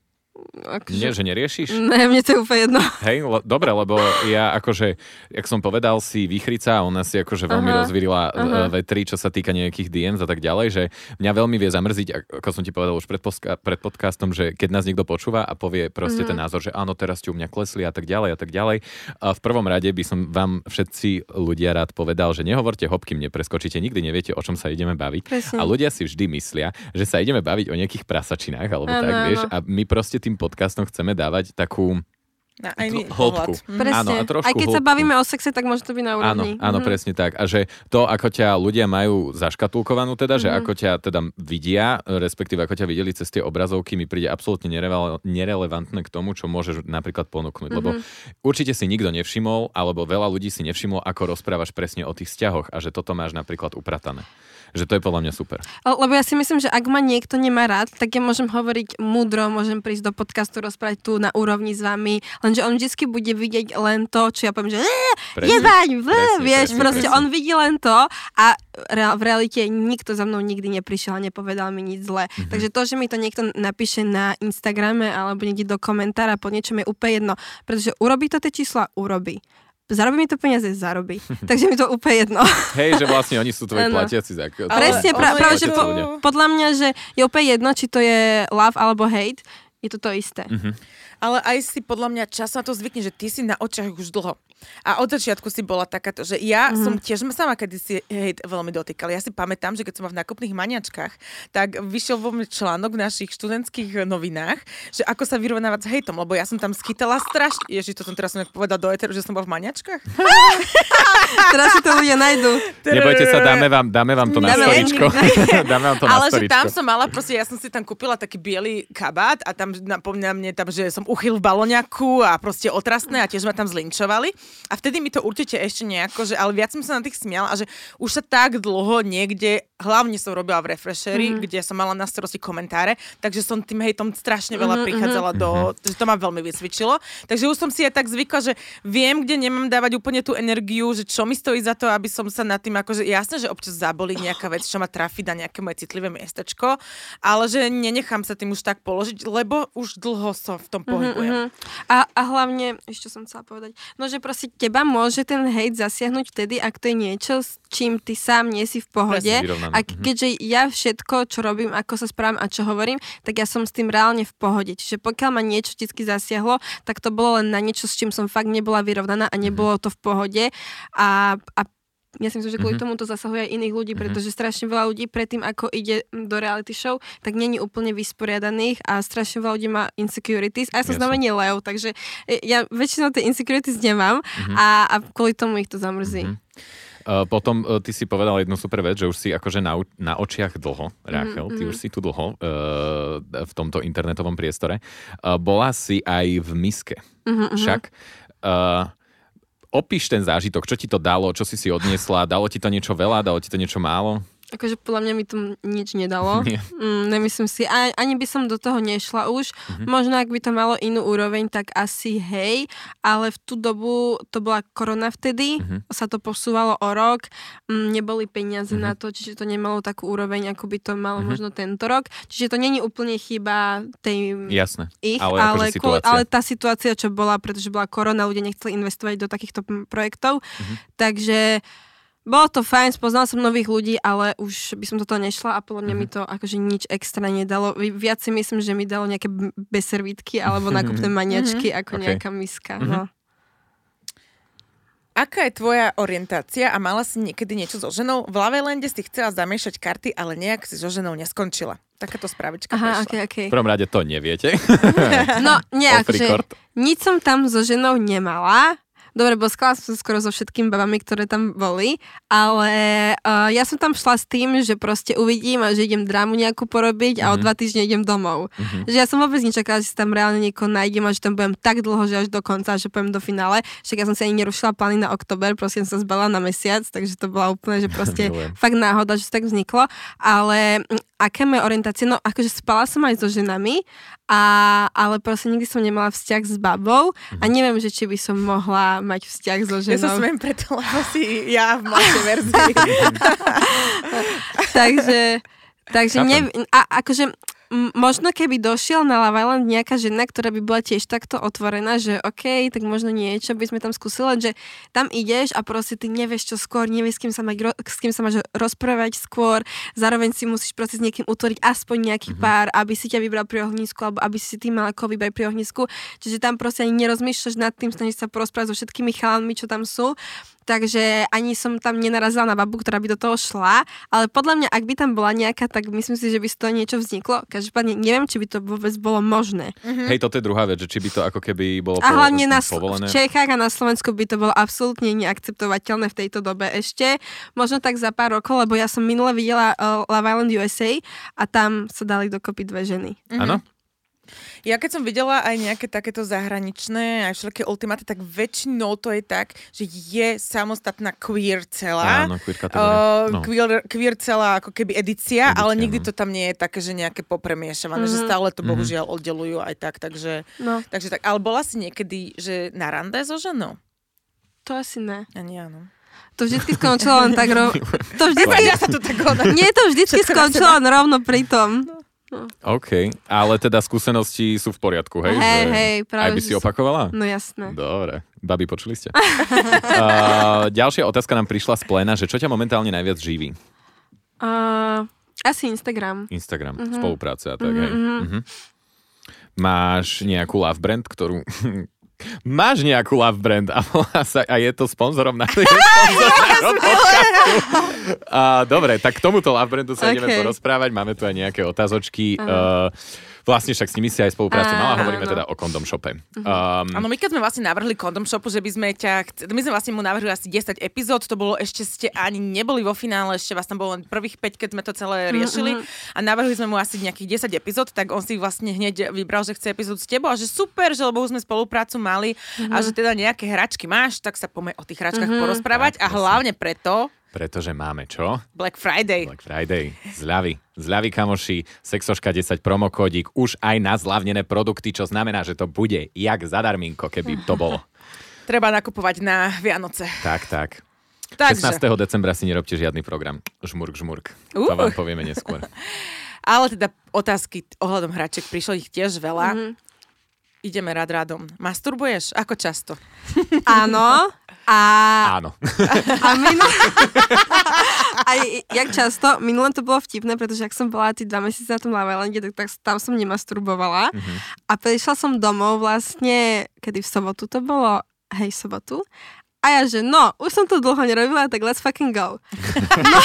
Speaker 2: Akože... Nie, že neriešiš?
Speaker 3: Ne, mne to je úplne jedno.
Speaker 2: Hej, le, dobre, lebo ja akože, jak som povedal, si vychrica a ona si akože veľmi aha, rozvírila e, aha. vetri, čo sa týka nejakých DMs a tak ďalej, že mňa veľmi vie zamrziť, ako som ti povedal už pred, poska- pred podcastom, že keď nás niekto počúva a povie proste mm. ten názor, že áno, teraz ti u mňa klesli a tak ďalej a tak ďalej. A v prvom rade by som vám všetci ľudia rád povedal, že nehovorte hop, kým nepreskočíte, nikdy neviete, o čom sa ideme baviť. Presne. A ľudia si vždy myslia, že sa ideme baviť o nejakých prasačinách alebo ano, tak, vieš, a my proste tým podcastom chceme dávať takú
Speaker 1: na aj
Speaker 2: hĺbku.
Speaker 3: Presne. Áno, a trošku Aj keď hĺbku. sa bavíme o sexe, tak môže to byť na úrovni.
Speaker 2: Áno, áno mm-hmm. presne tak. A že to, ako ťa ľudia majú zaškatulkovanú, teda, mm-hmm. že mhm. ako ťa teda vidia, respektíve ako ťa videli cez tie obrazovky, mi príde absolútne nerelevantné k tomu, čo môžeš napríklad ponúknuť. Mm-hmm. Lebo určite si nikto nevšimol, alebo veľa ľudí si nevšimlo, ako rozprávaš presne o tých vzťahoch a že toto máš napríklad upratané. Že to je podľa mňa super.
Speaker 3: Lebo ja si myslím, že ak ma niekto nemá rád, tak ja môžem hovoriť múdro, môžem prísť do podcastu, rozprávať tu na úrovni s vami, lenže on vždy bude vidieť len to, čo ja poviem, že jebaň, vieš, presne, proste presne. on vidí len to a v realite nikto za mnou nikdy neprišiel a nepovedal mi nič zle. Mm-hmm. Takže to, že mi to niekto napíše na Instagrame alebo niekde do komentára po niečom je úplne jedno, pretože urobí to tie čísla, urobí zarobí mi to peniaze, zarobí. Takže mi to úplne jedno.
Speaker 2: Hej, že vlastne oni sú tvoji platiaci. Tak,
Speaker 3: Presne, pra, práve, že po, podľa mňa, že je úplne jedno, či to je love alebo hate, je to to isté. Uh-huh.
Speaker 1: Ale aj si podľa mňa čas na to zvykne, že ty si na očiach už dlho. A od začiatku si bola takáto, že ja mm-hmm. som tiež sama kedy si hejt veľmi dotýkal. Ja si pamätám, že keď som v nákupných maniačkách, tak vyšiel vo mne článok v našich študentských novinách, že ako sa vyrovnávať s hejtom, lebo ja som tam skytala strašne. Ježiš, to som teraz som povedal do eteru, že som bola v maniačkách.
Speaker 3: teraz si to ľudia nájdu.
Speaker 2: Nebojte sa, dáme vám, dáme vám to na storičko. dáme vám to
Speaker 1: Ale
Speaker 2: na
Speaker 1: že tam som mala, proste ja som si tam kúpila taký biely kabát a tam napomňa mne tam, že som uchyl v baloniaku a proste otrasné a tiež ma tam zlinčovali. A vtedy mi to určite ešte nejako, že, ale viac som sa na tých smiala a že už sa tak dlho niekde, hlavne som robila v Refreshery, mm-hmm. kde som mala na starosti komentáre, takže som tým hejtom strašne veľa mm-hmm. prichádzala do, mm-hmm. že to ma veľmi vysvičilo. Takže už som si aj tak zvykla, že viem, kde nemám dávať úplne tú energiu, že čo mi stojí za to, aby som sa nad tým, akože jasné, že občas zabolí nejaká vec, čo ma trafi na nejaké moje citlivé miestečko, ale že nenechám sa tým už tak položiť, lebo už dlho som v tom mhm, pohybujem. Mm-hmm.
Speaker 3: A, a hlavne, ešte som chcela povedať, no že proste teba môže ten hejt zasiahnuť vtedy, ak to je niečo, s čím ty sám nie si v pohode. A mhm. keďže ja všetko, čo robím, ako sa správam a čo hovorím, tak ja som s tým reálne v pohode. Čiže pokiaľ ma niečo vždy zasiahlo, tak to bolo len na niečo, s čím som fakt nebola vyrovnaná a nebolo to v pohode. A, a ja si myslím, že kvôli mm-hmm. tomu to zasahuje aj iných ľudí, mm-hmm. pretože strašne veľa ľudí predtým, ako ide do reality show, tak není úplne vysporiadaných a strašne veľa ľudí má insecurities. A ja som znamená Leo, takže e, ja väčšinou tie insecurities nemám mm-hmm. a, a kvôli tomu ich to zamrzí. Mm-hmm.
Speaker 2: Uh, potom uh, ty si povedal jednu super vec, že už si akože na, na očiach dlho, Rachel, mm-hmm. ty už si tu dlho uh, v tomto internetovom priestore. Bola si aj v miske. Mm-hmm. Však opíš ten zážitok, čo ti to dalo, čo si si odniesla, dalo ti to niečo veľa, dalo ti to niečo málo?
Speaker 3: Akože podľa mňa mi to nič nedalo. Nie. Mm, nemyslím si. A, ani by som do toho nešla už. Mm-hmm. Možno ak by to malo inú úroveň, tak asi hej. Ale v tú dobu, to bola korona vtedy, mm-hmm. sa to posúvalo o rok. Mm, neboli peniaze mm-hmm. na to, čiže to nemalo takú úroveň, ako by to malo mm-hmm. možno tento rok. Čiže to není úplne chyba tej
Speaker 2: Jasné.
Speaker 3: ich, ale, ale, situácia. ale tá situácia, čo bola, pretože bola korona, ľudia nechceli investovať do takýchto projektov. Mm-hmm. Takže bolo to fajn, spoznala som nových ľudí, ale už by som toto nešla a podľa mňa mm-hmm. mi to akože nič extra nedalo. Viac si myslím, že mi dalo nejaké beservítky alebo nákupné maniačky mm-hmm. ako okay. nejaká miska. Mm-hmm. No.
Speaker 1: Aká je tvoja orientácia a mala si niekedy niečo so ženou? V Lavelande si chcela zamiešať karty, ale nejak si so ženou neskončila. Takáto spravička Aha,
Speaker 3: okay, okay.
Speaker 2: V prvom rade to neviete.
Speaker 3: no, nejak, že nič som tam so ženou nemala, Dobre, boskala som sa skoro so všetkými babami, ktoré tam boli, ale uh, ja som tam šla s tým, že proste uvidím a že idem drámu nejakú porobiť a mm-hmm. o mhm. dva týždne idem domov. Mm-hmm. Že ja som vôbec nečakala, že si tam reálne niekoho nájdem a že tam budem tak dlho, že až do konca, že poviem do finále. Však ja som si ani nerušila plány na oktober, proste som sa zbala na mesiac, takže to bola úplne, že proste fakt náhoda, že to tak vzniklo. Ale aké moje orientácie? No akože spala som aj so ženami, a, ale proste nikdy som nemala vzťah s babou a mhm. neviem, že či by som mohla mať vzťah so ženou.
Speaker 1: Ja sa smiem preto, lebo si ja v mladšej verzii.
Speaker 3: takže, takže ne, a akože možno keby došiel na Love Island nejaká žena, ktorá by bola tiež takto otvorená, že OK, tak možno niečo by sme tam skúsili, že tam ideš a proste ty nevieš čo skôr, nevieš s kým sa, mať, s kým sa máš rozprávať skôr, zároveň si musíš proste s niekým utvoriť aspoň nejaký mm-hmm. pár, aby si ťa vybral pri ohnisku, alebo aby si ty mal ako vybrať pri ohnisku. Čiže tam proste ani nerozmýšľaš nad tým, snažíš sa porozprávať so všetkými chalánmi, čo tam sú takže ani som tam nenarazila na babu, ktorá by do toho šla, ale podľa mňa, ak by tam bola nejaká, tak myslím si, že by z toho niečo vzniklo. Každopádne neviem, či by to vôbec bolo možné.
Speaker 2: Mm-hmm. Hej, toto je druhá vec, že či by to ako keby bolo
Speaker 3: A hlavne na, povolené. v Čechách a na Slovensku by to bolo absolútne neakceptovateľné v tejto dobe ešte. Možno tak za pár rokov, lebo ja som minule videla uh, Love Island USA a tam sa dali dokopy dve ženy.
Speaker 2: Áno? Mm-hmm.
Speaker 1: Ja keď som videla aj nejaké takéto zahraničné, aj všetké ultimáty, tak väčšinou to je tak, že je samostatná queer celá.
Speaker 2: Áno, queer uh,
Speaker 1: no. queer, queer celá ako keby edícia, edícia ale nikdy no. to tam nie je také, že nejaké popremiešavané, mm-hmm. že mhm. stále to mhm. bohužiaľ mm-hmm. oddelujú aj tak, takže, no. takže tak. Ale bola si niekedy, že na rande so ženou?
Speaker 3: To asi ne.
Speaker 1: Ani áno.
Speaker 3: To vždycky skončilo len tak rovno. To vždycky...
Speaker 1: Ja sa tu tak
Speaker 3: Nie, to vždycky skončilo len rovno pri tom. No.
Speaker 2: OK, ale teda skúsenosti sú v poriadku, hej?
Speaker 3: Hej, hej,
Speaker 2: práve. Aj by si opakovala?
Speaker 3: No jasné.
Speaker 2: Dobre. Babi, počuli ste? uh, ďalšia otázka nám prišla z pléna, že čo ťa momentálne najviac živí?
Speaker 3: Uh, asi Instagram.
Speaker 2: Instagram, uh-huh. spolupráce a tak, uh-huh. hej. Uh-huh. máš nejakú love brand, ktorú Máš nejakú love brand a, sa, a je to sponzorom na sponzorom a, Dobre, tak k tomuto love brandu sa okay. ideme porozprávať. Máme tu aj nejaké otázočky. Uh, Vlastne však s nimi si aj spoluprácu mala, hovoríme teda o kondom shope.
Speaker 1: Mhm. Um, Áno, my keď sme vlastne navrhli kondom shopu, že by sme ťa, my sme vlastne mu navrhli asi 10 epizód, to bolo ešte ste ani neboli vo finále, ešte vás tam bolo len prvých 5, keď sme to celé mhm, riešili mm-hmm. a navrhli sme mu asi nejakých 10 epizód, tak on si vlastne hneď vybral, že chce epizód s tebou a že super, že lebo už sme spoluprácu mali mm-hmm. a že teda nejaké hračky máš, tak sa poďme o tých hračkách mm-hmm. porozprávať tak, a hlavne preto,
Speaker 2: pretože máme čo?
Speaker 1: Black Friday.
Speaker 2: Black Friday. Zľavy. Zľavy, kamoši. Sexoška 10 promokódik. Už aj na zľavnené produkty, čo znamená, že to bude jak zadarminko, keby to bolo.
Speaker 1: Treba nakupovať na Vianoce.
Speaker 2: Tak, tak. Takže. 16. decembra si nerobte žiadny program. Žmurk, žmurk. Uh. To vám povieme neskôr.
Speaker 1: Ale teda otázky ohľadom hraček, prišlo ich tiež veľa. Mm-hmm. Ideme rád rádom. Masturbuješ? Ako často?
Speaker 3: Áno, a...
Speaker 2: Áno.
Speaker 3: A minul... a jak často, minule to bolo vtipné, pretože ak som bola tí dva mesiace na tom Love tak, tak tam som nemasturbovala. Mm-hmm. A prišla som domov vlastne, kedy v sobotu to bolo, hej, sobotu. A ja, že no, už som to dlho nerobila, tak let's fucking go. No.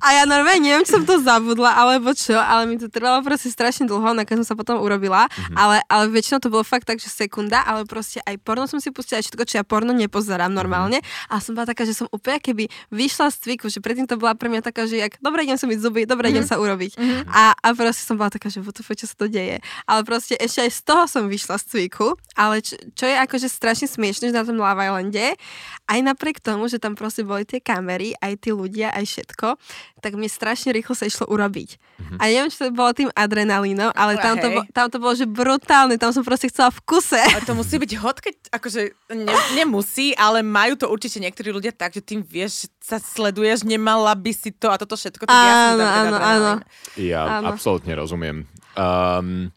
Speaker 3: A ja normálne neviem, či som to zabudla, alebo čo, ale mi to trvalo proste strašne dlho, na som sa potom urobila, mm-hmm. ale, ale väčšinou to bolo fakt tak, že sekunda, ale proste aj porno som si pustila, všetko, čo ja porno nepozerám mhm. normálne. Mm-hmm. A som bola taká, že som úplne keby vyšla z cviku, že predtým to bola pre mňa taká, že jak, dobre, idem sa myť zuby, dobre, mm-hmm. idem sa urobiť. Mm-hmm. A, a proste som bola taká, že what čo sa to deje. Ale proste ešte aj z toho som vyšla z cviku, ale čo, čo je akože strašne smiešne, že na tom Love Islande aj napriek tomu, že tam proste boli tie kamery, aj tí ľudia, aj všetko, tak mi strašne rýchlo sa išlo urobiť. Mm-hmm. A neviem, či to bolo tým adrenalínom, ale tam to, tam to bolo, že brutálne, tam som proste chcela v kuse.
Speaker 1: Ale to musí byť hot, keď akože ne, nemusí, ale majú to určite niektorí ľudia tak, že tým vieš, že sa sleduješ, nemala by si to a toto všetko. Tak áno, ja áno, áno.
Speaker 2: Ja áno. absolútne rozumiem. Um,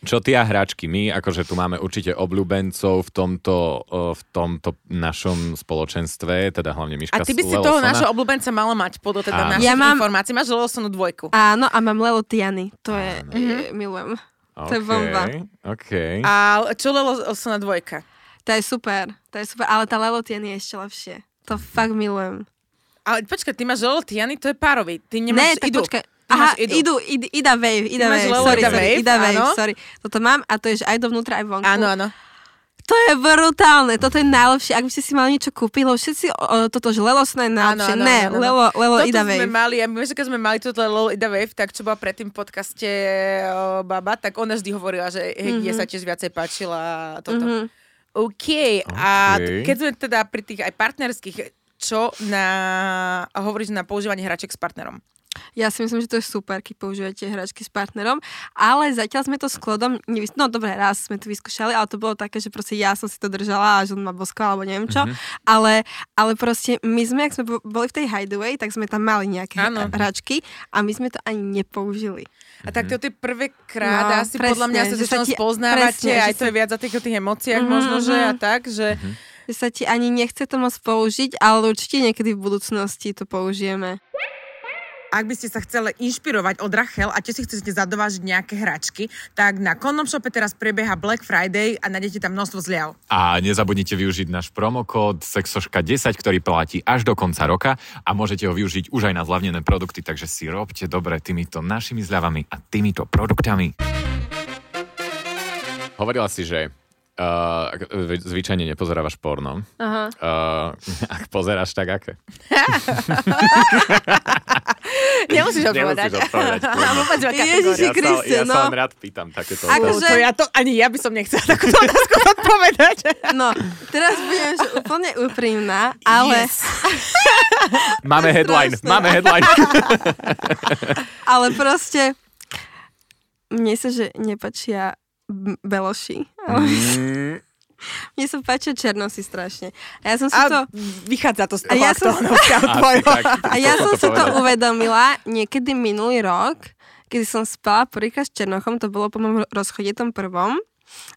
Speaker 2: čo tie hračky? My akože tu máme určite obľúbencov v tomto, v tomto našom spoločenstve, teda hlavne Miška
Speaker 1: A ty by si Lelosona. toho nášho obľúbenca mala mať podľa teda našich ja mám... informácií. Máš Lelosonu dvojku.
Speaker 3: Áno, a mám Lelotiany. To je, je milujem. Okay, to je bomba.
Speaker 2: Okay.
Speaker 1: A čo Lelosona dvojka?
Speaker 3: To je super, to je super, ale tá Lelotian je ešte lepšie. To fakt milujem.
Speaker 1: Ale počkaj, ty máš Lelotiany, to je párový. Ty nemáš
Speaker 3: ne, tak idu. počkaj, Aha, idú, id, Ida Wave, Ida Wave, sorry,
Speaker 1: Ida
Speaker 3: sorry,
Speaker 1: Wave,
Speaker 3: Ida Wave, sorry. Toto mám a to je že aj dovnútra, aj vonku.
Speaker 1: Áno, áno.
Speaker 3: To je brutálne, toto je najlepšie. Ak by ste si mali niečo kúpiť, lebo všetci o, toto, že Lelosné je najlepšie. Áno, áno, ne, áno, áno. Lelo, Lelo toto Ida Wave.
Speaker 1: sme mali, a my, keď sme mali toto Lelo Ida Wave, tak čo bola predtým v podcaste o, Baba, tak ona vždy hovorila, že hej, mm-hmm. sa tiež viacej páčila toto. Mm-hmm. OK, a keď sme teda pri tých aj partnerských, čo na, hovoríš na používanie hraček s partnerom?
Speaker 3: Ja si myslím, že to je super, keď používate hračky s partnerom, ale zatiaľ sme to s Klodom, nevys- no dobre, raz sme to vyskúšali, ale to bolo také, že proste ja som si to držala a že on ma boskal, alebo neviem čo, mm-hmm. ale, ale proste my sme, ak sme boli v tej hideaway, tak sme tam mali nejaké ano. hračky a my sme to ani nepoužili.
Speaker 1: A tak to tie prvé krát, no, asi presne, podľa mňa sa začalo spoznávate, presne, aj to je viac za tých, tých emóciách mm-hmm. možno, že a tak, že... Mm-hmm.
Speaker 3: Že sa ti ani nechce to moc použiť, ale určite niekedy v budúcnosti to použijeme
Speaker 1: ak by ste sa chceli inšpirovať od Rachel a tiež si chcete zadovážiť nejaké hračky, tak na Condom Shope teraz prebieha Black Friday a nájdete tam množstvo zľav.
Speaker 2: A nezabudnite využiť náš promokód Sexoška10, ktorý platí až do konca roka a môžete ho využiť už aj na zľavnené produkty, takže si robte dobre týmito našimi zľavami a týmito produktami. Hovorila si, že Uh, zvyčajne nepozerávaš porno. Aha. Uh, ak pozeráš, tak aké?
Speaker 1: Nemusíš odpovedať. Nemusíš odpovedať.
Speaker 3: Ježiši Kriste,
Speaker 2: ja, no. sa len rád pýtam takéto
Speaker 1: Akože... To ja to, ani ja by som nechcela takúto otázku odpovedať.
Speaker 3: No, teraz budem že úplne úprimná, ale... Yes.
Speaker 2: máme headline, máme headline.
Speaker 3: ale proste mne sa, že nepačia beloši. Mm. Mne sa páčia černosy strašne. A ja som si
Speaker 1: a
Speaker 3: to...
Speaker 1: vychádza to z toho a ja som...
Speaker 3: a ja som si to uvedomila niekedy minulý rok, keď som spala prvýkrát s Černochom, to bolo po mojom rozchode tom prvom.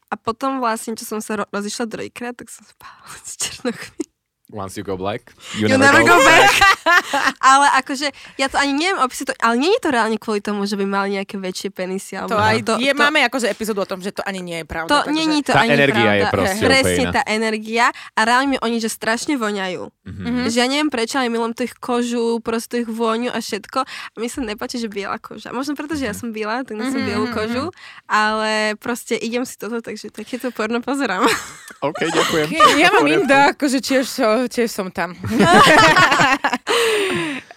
Speaker 3: A potom vlastne, čo som sa ro- rozišla druhýkrát, tak som spala s Černochmi.
Speaker 2: Once you go black, you,
Speaker 3: you never, never go, go back. ale akože, ja to ani neviem opísať, to, ale nie je to reálne kvôli tomu, že by mali nejaké väčšie penisy.
Speaker 1: Alebo to aj, to, je, to, máme akože epizódu o tom, že to ani nie je pravda.
Speaker 3: To takže... není to
Speaker 2: tá
Speaker 3: ani
Speaker 2: energia
Speaker 3: pravda.
Speaker 2: je proste
Speaker 3: Presne tá energia a reálne mi oni, že strašne voňajú. Mm-hmm. Že ja neviem prečo, ale milujem tých kožu, proste ich vôňu a všetko. A mi sa nepáči, že biela koža. Možno preto, že ja som biela, tak nosím mm-hmm. bielu kožu, ale proste idem si toto, takže takéto porno pozerám.
Speaker 2: OK, ďakujem.
Speaker 1: Okay, ja mám inda, akože tiež, tiež som tam.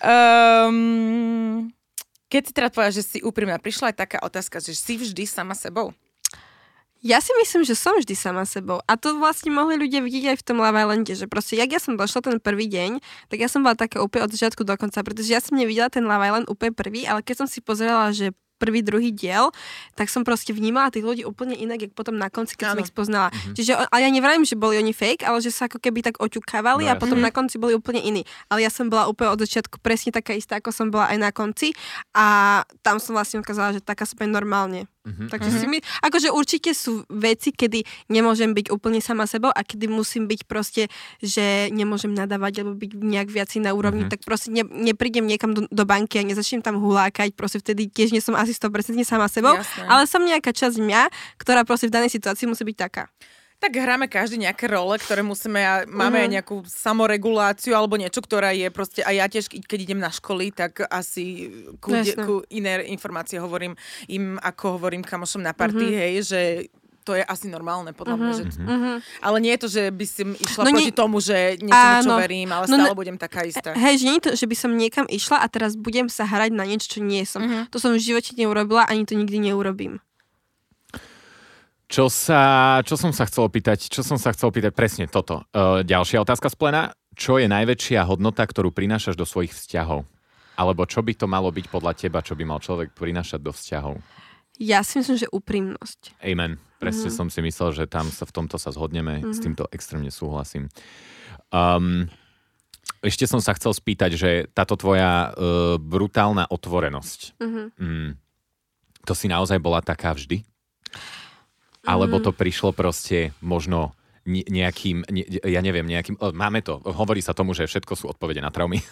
Speaker 1: um, keď si teda povedala, že si úprimná, prišla aj taká otázka, že si vždy sama sebou?
Speaker 3: Ja si myslím, že som vždy sama sebou. A to vlastne mohli ľudia vidieť aj v tom Love Islande, že proste, jak ja som došla ten prvý deň, tak ja som bola taká úplne od začiatku do konca, pretože ja som nevidela ten Love Island úplne prvý, ale keď som si pozerala, že prvý, druhý diel, tak som proste vnímala tých ľudí úplne inak, ako potom na konci, keď ano. som ich spoznala. Mm-hmm. Čiže, ale ja nevrajím, že boli oni fake, ale že sa ako keby tak oťukávali no, a potom na konci boli úplne iní. Ale ja som bola úplne od začiatku presne taká istá, ako som bola aj na konci a tam som vlastne ukázala, že taká som normálne. Mm-hmm. Takže mm-hmm. si my, akože určite sú veci, kedy nemôžem byť úplne sama sebou a kedy musím byť proste, že nemôžem nadávať alebo byť nejak viac na úrovni, mm-hmm. tak proste ne, neprídem niekam do, do banky a nezačnem tam hulákať, proste vtedy tiež nie som asi 100% sama sebou, Jasne. ale som nejaká časť mňa, ktorá proste v danej situácii musí byť taká.
Speaker 1: Tak hráme každý nejaké role, ktoré musíme, a máme uh-huh. aj mhm. nejakú samoreguláciu alebo niečo, ktorá je proste, a ja tiež, keď idem na školy, tak asi ku, de, ku iné informácie hovorím im, ako hovorím kamošom na party, uh-huh. hej, že to je asi normálne, podľa mňa. Uh-huh. Že... Uh-huh. Ale nie je to, že by si išla no proti nie... tomu, že niečo, čo verím, ale no, stále no, budem taká istá.
Speaker 3: Hej, že nie je to, že by som niekam išla a teraz budem sa hrať na niečo, čo nie som. Uh-huh. To som v živote neurobila, ani to nikdy neurobím.
Speaker 2: Čo, sa, čo som sa chcel opýtať? Čo som sa chcel opýtať? Presne toto. Uh, ďalšia otázka z plena. Čo je najväčšia hodnota, ktorú prinášaš do svojich vzťahov? Alebo čo by to malo byť podľa teba, čo by mal človek prinášať do vzťahov?
Speaker 3: Ja si myslím, že úprimnosť.
Speaker 2: Amen. Presne mm-hmm. som si myslel, že tam sa v tomto sa zhodneme. Mm-hmm. S týmto extrémne súhlasím. Um, ešte som sa chcel spýtať, že táto tvoja uh, brutálna otvorenosť, mm-hmm. mm, to si naozaj bola taká vždy? Alebo to prišlo proste možno nejakým, ne, ja neviem, nejakým, máme to, hovorí sa tomu, že všetko sú odpovede na traumy.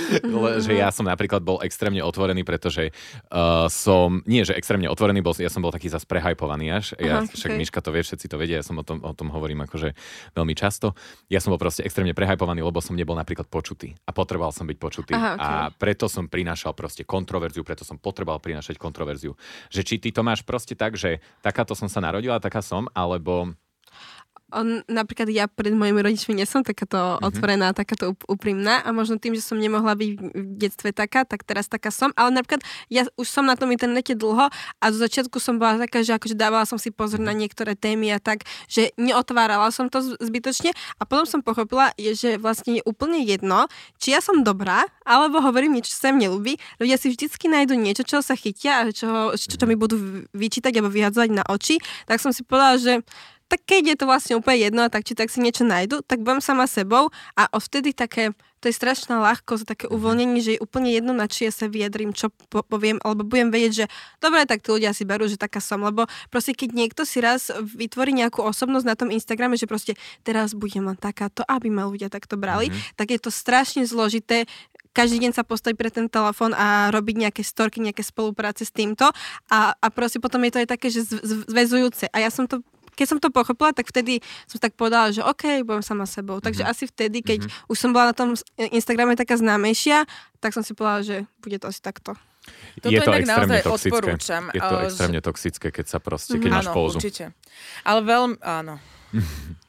Speaker 2: že ja som napríklad bol extrémne otvorený, pretože uh, som, nie že extrémne otvorený, bol, ja som bol taký zase prehajpovaný až. Ja, Aha, však okay. Miška to vie, všetci to vedia, ja som o tom, o tom hovorím akože veľmi často. Ja som bol proste extrémne prehajpovaný, lebo som nebol napríklad počutý a potreboval som byť počutý. Aha, okay. A preto som prinášal proste kontroverziu, preto som potreboval prinášať kontroverziu. Že či ty to máš proste tak, že takáto som sa narodila, taká som, alebo
Speaker 3: on, napríklad ja pred mojimi rodičmi nie som takáto mm-hmm. otvorená, takáto úprimná a možno tým, že som nemohla byť v detstve taká, tak teraz taká som. Ale napríklad ja už som na tom internete dlho a zo začiatku som bola taká, že akože dávala som si pozor na niektoré témy a tak, že neotvárala som to zbytočne a potom som pochopila, že vlastne je úplne jedno, či ja som dobrá, alebo hovorím niečo, čo sa im nelúbi. Ľudia si vždycky nájdu niečo, čo sa chytia a čo, čo, čo mi budú vyčítať alebo vyhadzovať na oči. Tak som si povedala, že tak keď je to vlastne úplne jedno, tak či tak si niečo nájdu, tak budem sama sebou a vtedy také, to je strašná ľahkosť, také mhm. uvoľnenie, že je úplne jedno, na či ja sa vyjadrím, čo po- poviem, alebo budem vedieť, že dobre, tak tí ľudia si berú, že taká som, lebo proste keď niekto si raz vytvorí nejakú osobnosť na tom Instagrame, že proste teraz budem len takáto, aby ma ľudia takto brali, mm-hmm. tak je to strašne zložité každý deň sa postaviť pre ten telefón a robiť nejaké storky, nejaké spolupráce s týmto a, a proste potom je to aj také, že zväzujúce. A ja som to keď som to pochopila, tak vtedy som tak povedala, že OK, budem sama sebou. Takže mm-hmm. asi vtedy, keď mm-hmm. už som bola na tom Instagrame taká známejšia, tak som si povedala, že bude to asi takto.
Speaker 2: Toto je to extrémne toxické. Odporúčam. Je to extrémne toxické, keď sa proste, keď mm-hmm. máš pózu.
Speaker 1: určite. Ale veľmi, áno.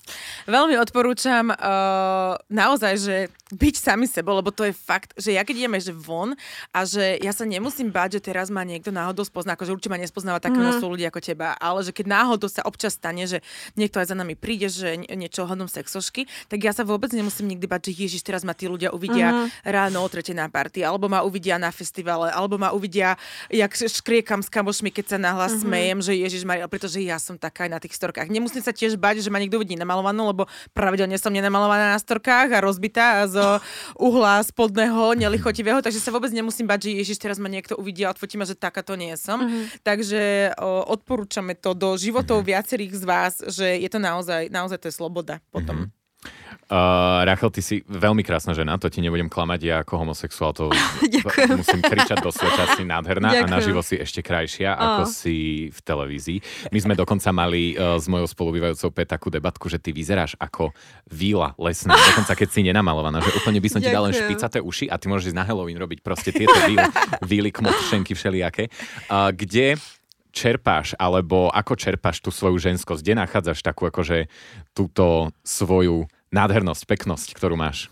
Speaker 1: Veľmi odporúčam uh, naozaj, že byť sami sebou, lebo to je fakt, že ja keď ideme že von a že ja sa nemusím báť, že teraz ma niekto náhodou spozná, akože určite ma nespoznáva také mm. množstvo ľudí ako teba, ale že keď náhodou sa občas stane, že niekto aj za nami príde, že niečo hodnom sexošky, tak ja sa vôbec nemusím nikdy bať, že Ježiš, teraz ma tí ľudia uvidia mm. ráno o tretej na party, alebo ma uvidia na festivale, alebo ma uvidia, jak škriekam s kamošmi, keď sa nahlas mm-hmm. smejem, že Ježiš Maria, pretože ja som taká aj na tých storkách. Nemusím sa tiež bať, že ma niekto vidí namalovanú, lebo pravidelne som nenamalovaná na storkách a rozbitá a zo uhla spodného, nelichotivého, takže sa vôbec nemusím bať, že Ježiš teraz ma niekto uvidí a odfotí ma, že takáto nie som. Mm-hmm. Takže o, odporúčame to do životov mm-hmm. viacerých z vás, že je to naozaj, naozaj to je sloboda potom. Mm-hmm.
Speaker 2: Uh, Rachel, ty si veľmi krásna žena, to ti nebudem klamať, ja ako homosexuál to musím kričať do sveta, si nádherná Ďakujem. a naživo si ešte krajšia, oh. ako si v televízii. My sme dokonca mali uh, s mojou spolubývajúcou Pet takú debatku, že ty vyzeráš ako víla lesná, dokonca keď si nenamalovaná, že úplne by som ti dal len špicaté uši a ty môžeš na Halloween robiť proste tieto víly, víly kmotšenky všelijaké. Uh, kde čerpáš, alebo ako čerpáš tú svoju ženskosť? Kde nachádzaš takú akože túto svoju nádhernosť, peknosť, ktorú máš?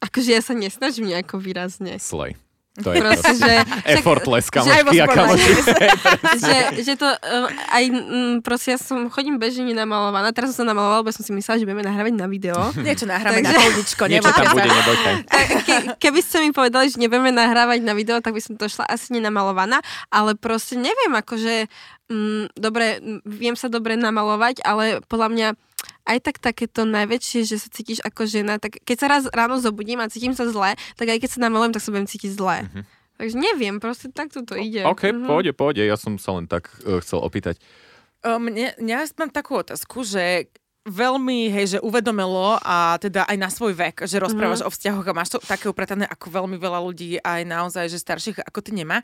Speaker 3: Akože ja sa nesnažím nejako výrazne.
Speaker 2: Slej. To je proste, že... Effortless, kamošky a kamošky.
Speaker 3: že, že to uh, aj, um, proste ja som, chodím bežne namalovaná, teraz som sa namalovala, lebo som si myslela, že budeme nahrávať na video.
Speaker 1: Niečo nahráme na
Speaker 2: polničko, Niečo tam bude, nebojte.
Speaker 3: Ke, keby ste mi povedali, že nebudeme nahrávať na video, tak by som to šla asi nenamalovaná, ale proste neviem, akože, um, dobre, viem sa dobre namalovať, ale podľa mňa aj tak takéto najväčšie, že sa cítiš ako žena, tak keď sa raz ráno zobudím a cítim sa zle, tak aj keď sa namalujem, tak sa budem cítiť zle. Mm-hmm. Takže neviem, proste takto to ide.
Speaker 2: OK, mm-hmm. pôjde, pôjde. Ja som sa len tak uh, chcel opýtať.
Speaker 1: Mne, ja mám takú otázku, že veľmi, hej, že uvedomilo a teda aj na svoj vek, že rozprávaš mm-hmm. o vzťahoch a máš to také upratané, ako veľmi veľa ľudí aj naozaj, že starších ako ty nemá.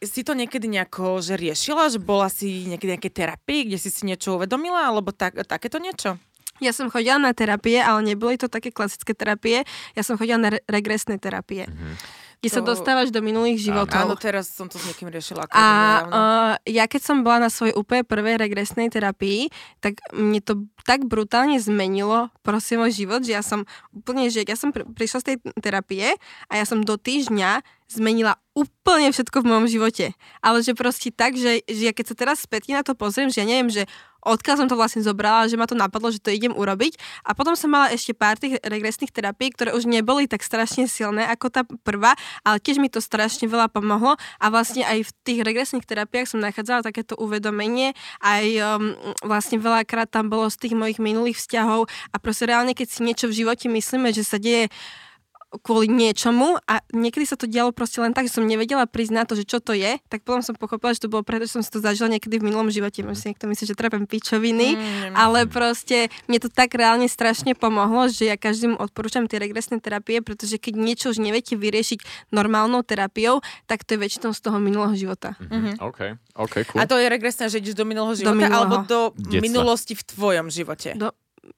Speaker 1: Si to niekedy nejako, že riešila, že bola si niekedy nejaké terapii, kde si si niečo uvedomila, alebo tak, takéto niečo?
Speaker 3: Ja som chodila na terapie, ale neboli to také klasické terapie. Ja som chodila na re- regresné terapie. Mm-hmm kde to... sa dostávaš do minulých životov.
Speaker 1: Áno, teraz som to s niekým riešila.
Speaker 3: A uh, ja keď som bola na svojej úplne prvej regresnej terapii, tak mne to tak brutálne zmenilo proste môj život, že ja som úplne, že ja som pr- prišla z tej terapie a ja som do týždňa zmenila úplne všetko v mojom živote. Ale že proste tak, že, že ja keď sa teraz späť na to pozriem, že ja neviem, že odkiaľ som to vlastne zobrala, že ma to napadlo, že to idem urobiť. A potom som mala ešte pár tých regresných terapií, ktoré už neboli tak strašne silné ako tá prvá, ale tiež mi to strašne veľa pomohlo. A vlastne aj v tých regresných terapiách som nachádzala takéto uvedomenie, aj um, vlastne veľakrát tam bolo z tých mojich minulých vzťahov. A proste reálne, keď si niečo v živote myslíme, že sa deje kvôli niečomu a niekedy sa to dialo proste len tak, že som nevedela priznať to, že čo to je, tak potom som pochopila, že to bolo preto, že som si to zažila niekedy v minulom živote. Možno si niekto myslí, že trepem pičoviny, mm, ale proste mne to tak reálne strašne pomohlo, že ja každému odporúčam tie regresné terapie, pretože keď niečo už neviete vyriešiť normálnou terapiou, tak to je väčšinou z toho minulého života.
Speaker 2: Mm-hmm. Okay. Okay, cool.
Speaker 1: A to je regresné, že ideš do minulého života do minulého. alebo do Detstva. minulosti v tvojom živote?
Speaker 3: Do,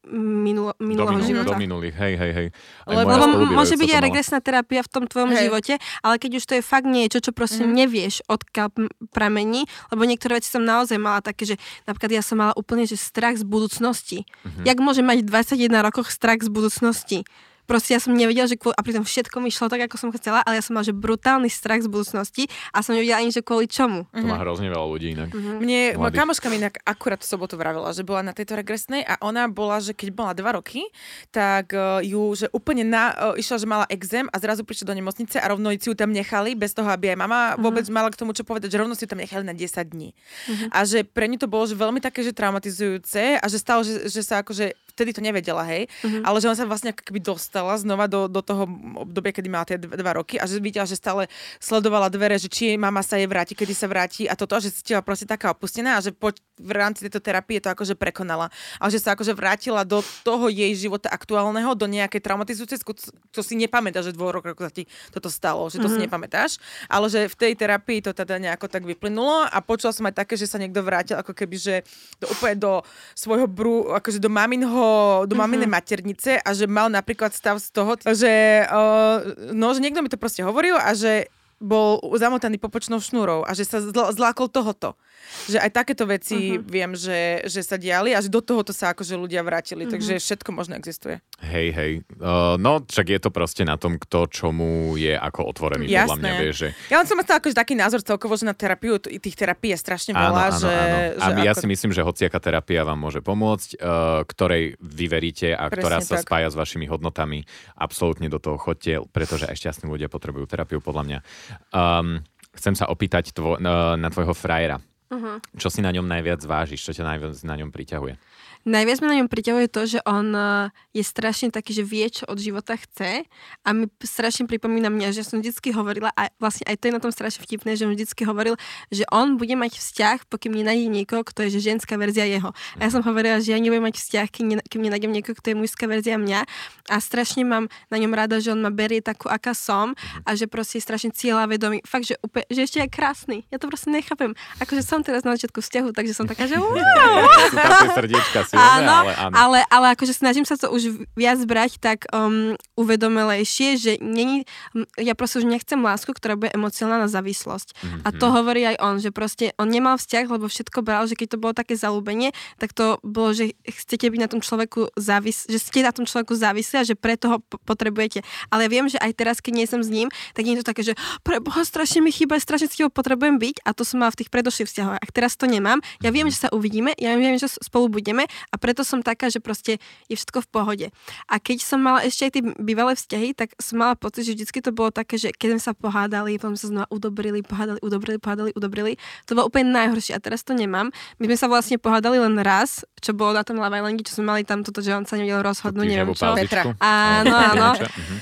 Speaker 3: minulo, minulého do života.
Speaker 2: Do minulých, hej, hej, hej.
Speaker 3: Lebo, lebo môže byť aj regresná terapia v tom tvojom hej. živote, ale keď už to je fakt niečo, čo proste mm. nevieš, odkiaľ pramení, lebo niektoré veci som naozaj mala také, že napríklad ja som mala úplne že strach z budúcnosti. Mm-hmm. Jak môže mať 21 rokoch strach z budúcnosti? Proste ja som nevedela, že kvôli, a pritom všetko mi šlo tak, ako som chcela, ale ja som mala, že brutálny strach z budúcnosti a som nevedela ani, že kvôli čomu.
Speaker 2: To má mhm. hrozne veľa ľudí inak.
Speaker 1: Uh-huh. Mne, moja kamoška mi inak akurát v sobotu vravila, že bola na tejto regresnej a ona bola, že keď bola dva roky, tak uh, ju, že úplne na, uh, išla, že mala exém a zrazu prišla do nemocnice a rovno si ju tam nechali, bez toho, aby aj mama uh-huh. vôbec mala k tomu čo povedať, že rovno si ju tam nechali na 10 dní. Uh-huh. A že pre ňu to bolo že veľmi také, že traumatizujúce a že stalo, že, že sa akože vtedy to nevedela, hej, uh-huh. ale že ona sa vlastne keby dostala znova do, do toho obdobia, kedy mala tie dva roky a že videla, že stále sledovala dvere, že či jej mama sa jej vráti, kedy sa vráti a toto, že cítila proste taká opustená a že po, v rámci tejto terapie to akože prekonala. A že sa akože vrátila do toho jej života aktuálneho, do nejakej traumatizujúcej, to si nepamätá, že dvoch rokov sa ti toto stalo, že to mm-hmm. si mhm. nepamätáš, ale že v tej terapii to teda nejako tak vyplynulo a počula som aj také, že sa niekto vrátil ako keby, že do, úplne do svojho brú, akože do maminho, do maminej mm-hmm. maternice a že mal napríklad stav z toho, že, uh, no, že niekto mi to proste hovoril a že bol zamotaný popočnou šnúrou a že sa zl- zlákol tohoto. Že aj takéto veci uh-huh. viem, že, že sa diali a že do tohoto sa akože ľudia vrátili. Uh-huh. Takže všetko možno existuje.
Speaker 2: Hej, hej. Uh, no, však je to proste na tom, kto čomu je ako otvorený. Jasné. Podľa mňa vie, že...
Speaker 1: Ja len som mal akože taký názor celkovo, že na terapiu tých terapií je strašne veľa. Áno, áno, že, áno.
Speaker 2: A že ja ako... si myslím, že hociaká terapia vám môže pomôcť, uh, ktorej vy veríte a Presne ktorá sa tak. spája s vašimi hodnotami. Absolútne do toho chodte, pretože aj šťastní ľudia potrebujú terapiu, podľa mňa. Um, chcem sa opýtať tvo, na, na tvojho frajera. Uh-huh. Čo si na ňom najviac vážiš? Čo ťa najviac na ňom priťahuje?
Speaker 3: Najviac ma na ňom priťahuje to, že on eh, je strašne taký, že vie, čo od života chce a mi strašne pripomína mňa, že som vždycky hovorila a vlastne aj to je na tom strašne vtipné, že on vždycky hovoril, že on bude mať vzťah, pokým nenájde niekoho, kto je že ženská verzia jeho. A ja som hovorila, že ja nebudem mať vzťah, kým, ne, kým nenájdem niekoho, kto je mužská verzia mňa a strašne mám na ňom rada, že on ma berie takú, aká som a že proste je strašne cieľa vedomý. Fakt, že, úplne, že ešte je krásny. Ja to proste nechápem. Akože som teraz na začiatku vzťahu, takže som taká, že wow.
Speaker 2: srdiečka silné, áno, ale, áno.
Speaker 3: ale, ale akože snažím sa to už viac brať tak um, uvedomelejšie, že není, ja proste už nechcem lásku, ktorá bude emocionálna závislosť. Mm-hmm. A to hovorí aj on, že proste on nemal vzťah, lebo všetko bral, že keď to bolo také zalúbenie, tak to bolo, že chcete byť na tom človeku závis, že ste na tom človeku závislí a že preto ho potrebujete. Ale viem, že aj teraz, keď nie som s ním, tak nie je to také, že pre Boha strašne mi chýba, strašne si ho potrebujem byť a to som mala v tých predošlých vzťahoch. A teraz to nemám. Ja viem, že sa uvidíme, ja viem, že spolu budeme a preto som taká, že proste je všetko v pohode. A keď som mala ešte aj tie bývalé vzťahy, tak som mala pocit, že vždy to bolo také, že keď sme sa pohádali, potom sa znova udobrili, pohádali, udobrili, pohádali, udobrili. To bolo úplne najhoršie a teraz to nemám. My sme sa vlastne pohádali len raz, čo bolo na tom Love Islande, čo sme mali tam toto, že on sa nevedel rozhodnúť, neviem čo.
Speaker 1: Petra.
Speaker 3: Áno, áno.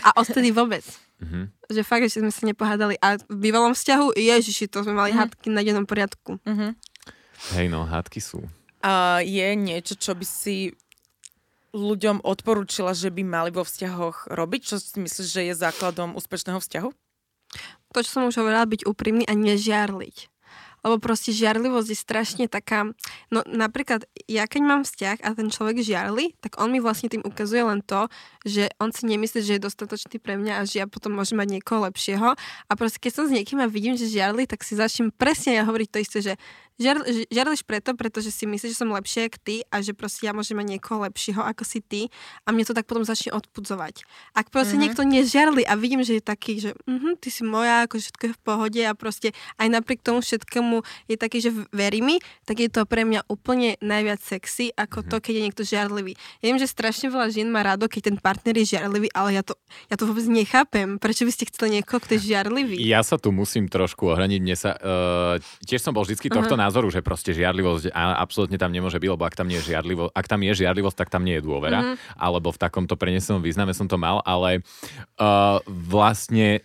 Speaker 3: A odtedy vôbec. Uh-huh. Že fakt, že sme sa nepohádali. A v bývalom vzťahu, ježiši, to sme mali uh-huh. hádky na jednom poriadku. Uh-huh.
Speaker 2: Hej, no, hádky sú.
Speaker 1: Uh, je niečo, čo by si ľuďom odporúčila, že by mali vo vzťahoch robiť? Čo si myslíš, že je základom úspešného vzťahu?
Speaker 3: To, čo som už hovorila, byť úprimný a nežiarliť lebo proste žiarlivosť je strašne taká, no napríklad ja keď mám vzťah a ten človek žiarli, tak on mi vlastne tým ukazuje len to, že on si nemyslí, že je dostatočný pre mňa a že ja potom môžem mať niekoho lepšieho a proste keď som s niekým a vidím, že žiarli, tak si začnem presne ja hovoriť to isté, že Žiar, žiarliš preto, pretože si myslíš, že som lepšie ako ty a že proste ja môžem mať niekoho lepšieho ako si ty a mne to tak potom začne odpudzovať. Ak proste mm-hmm. niekto nežiarli a vidím, že je taký, že uh-huh, ty si moja, ako všetko je v pohode a proste aj napriek tomu všetkému je taký, že verí mi, tak je to pre mňa úplne najviac sexy ako mm-hmm. to, keď je niekto žiarlivý. Ja viem, že strašne veľa žien má rado, keď ten partner je žiarlivý, ale ja to, ja to vôbec nechápem. Prečo by ste chceli niekoho, kto je žiarlivý?
Speaker 2: Ja sa tu musím trošku ohraniť. Mne sa, uh, tiež som bol vždy tohto uh-huh názoru, že proste žiadlivosť absolútne tam nemôže byť, lebo ak tam nie je žiadlivosť, ak tam je žiadlivosť, tak tam nie je dôvera, mm-hmm. alebo v takomto prenesenom význame som to mal, ale uh, vlastne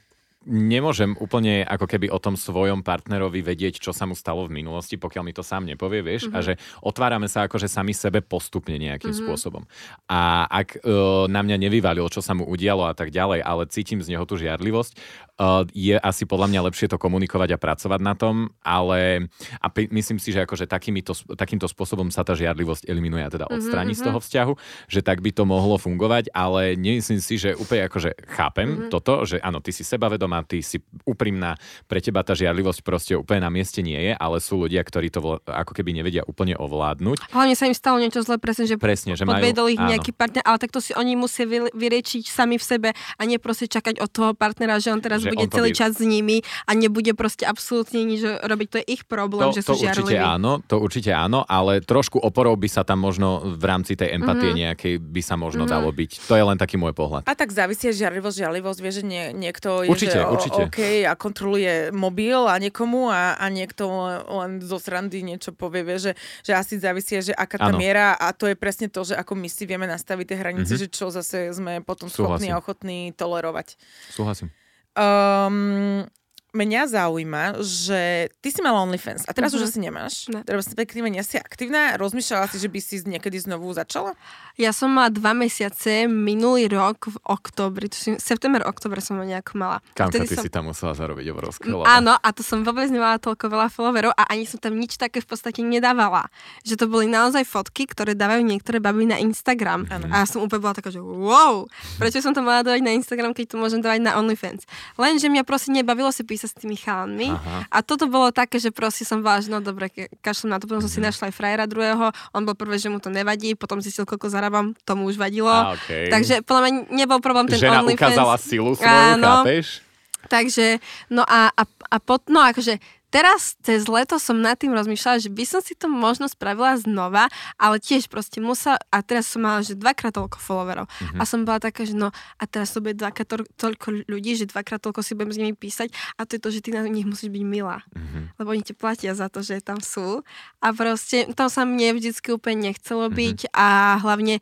Speaker 2: nemôžem úplne ako keby o tom svojom partnerovi vedieť, čo sa mu stalo v minulosti, pokiaľ mi to sám nepovie, vieš, mm-hmm. a mhm. že otvárame sa akože sami sebe postupne nejakým mm-hmm. spôsobom. A ak uh, na mňa nevyvalil, čo sa mu udialo a tak ďalej, ale cítim z neho tú žiarlivosť, uh, je asi podľa mňa lepšie to komunikovať a pracovať na tom, ale a p- myslím si, že akože takýmito, takýmto spôsobom sa tá žiarlivosť eliminuje a teda mhm, odstráni mm-hmm. z toho vzťahu, že tak by to mohlo fungovať, ale nemyslím si, že úplne akože chápem mm-hmm. toto, že áno, ty si sebavedomá, ty si úprimná, pre teba tá žiarlivosť proste úplne na mieste nie je, ale sú ľudia, ktorí to ako keby nevedia úplne ovládnuť.
Speaker 3: Hlavne sa im stalo niečo zle, presne, že, presne, že podvedol majú, ich nejaký áno. partner, ale takto si oni musia vyriečiť sami v sebe a nie proste čakať od toho partnera, že on teraz že bude celý vy... čas s nimi a nebude proste absolútne nič robiť. To je ich problém,
Speaker 2: to,
Speaker 3: že sú
Speaker 2: to určite áno, to určite áno, ale trošku oporou by sa tam možno v rámci tej empatie mm-hmm. nejakej by sa možno mm-hmm. dalo byť. To je len taký môj pohľad.
Speaker 1: A tak závisí žiarlivosť, žiarlivosť, vie, že nie, niekto je,
Speaker 2: určite,
Speaker 1: že
Speaker 2: určite.
Speaker 1: OK a kontroluje mobil a niekomu a, a niekto len zo srandy niečo povie, vie, že, že asi závisí, že aká tá ano. miera a to je presne to, že ako my si vieme nastaviť tie hranice, mm-hmm. že čo zase sme potom schopní a ochotní tolerovať.
Speaker 2: Súhlasím.
Speaker 1: Um, mňa zaujíma, že ty si mala OnlyFans a teraz uh-huh. už asi nemáš. Ne. Respektíve nie si aktívna. Rozmýšľala si, že by si niekedy znovu začala?
Speaker 3: Ja som mala dva mesiace minulý rok v oktobri, tuším, september, oktober som ho nejako mala.
Speaker 2: Kamka, ty som... si tam musela zarobiť obrovské
Speaker 3: lebo. Áno, a to som vôbec nemala toľko veľa followerov a ani som tam nič také v podstate nedávala. Že to boli naozaj fotky, ktoré dávajú niektoré baby na Instagram. Ano. A ja som úplne bola taká, že wow, prečo som to mala dávať na Instagram, keď to môžem dávať na OnlyFans. Lenže mňa proste nebavilo si písať s tými chalmi. A toto bolo také, že proste som vážno, no dobre, kašlem na to, potom som si mhm. našla aj frajera druhého, on bol prvé, že mu to nevadí, potom zistil, koľko zarábam, tomu už vadilo. A, okay. Takže podľa mňa nebol problém ten
Speaker 2: Žena
Speaker 3: OnlyFans.
Speaker 2: ukázala silu svoju, Áno. chápeš?
Speaker 3: Takže, no a, a, a pot, no akože teraz cez leto som nad tým rozmýšľala, že by som si to možno spravila znova, ale tiež proste musela, a teraz som mala, že dvakrát toľko followerov. Mm-hmm. A som bola taká, že no a teraz to bude dvakrát to, toľko ľudí, že dvakrát toľko si budem s nimi písať a to je to, že ty na nich musíš byť milá. Mm-hmm. Lebo oni ti platia za to, že tam sú. A proste tam sa mne vždycky úplne nechcelo mhm. byť mm-hmm. a hlavne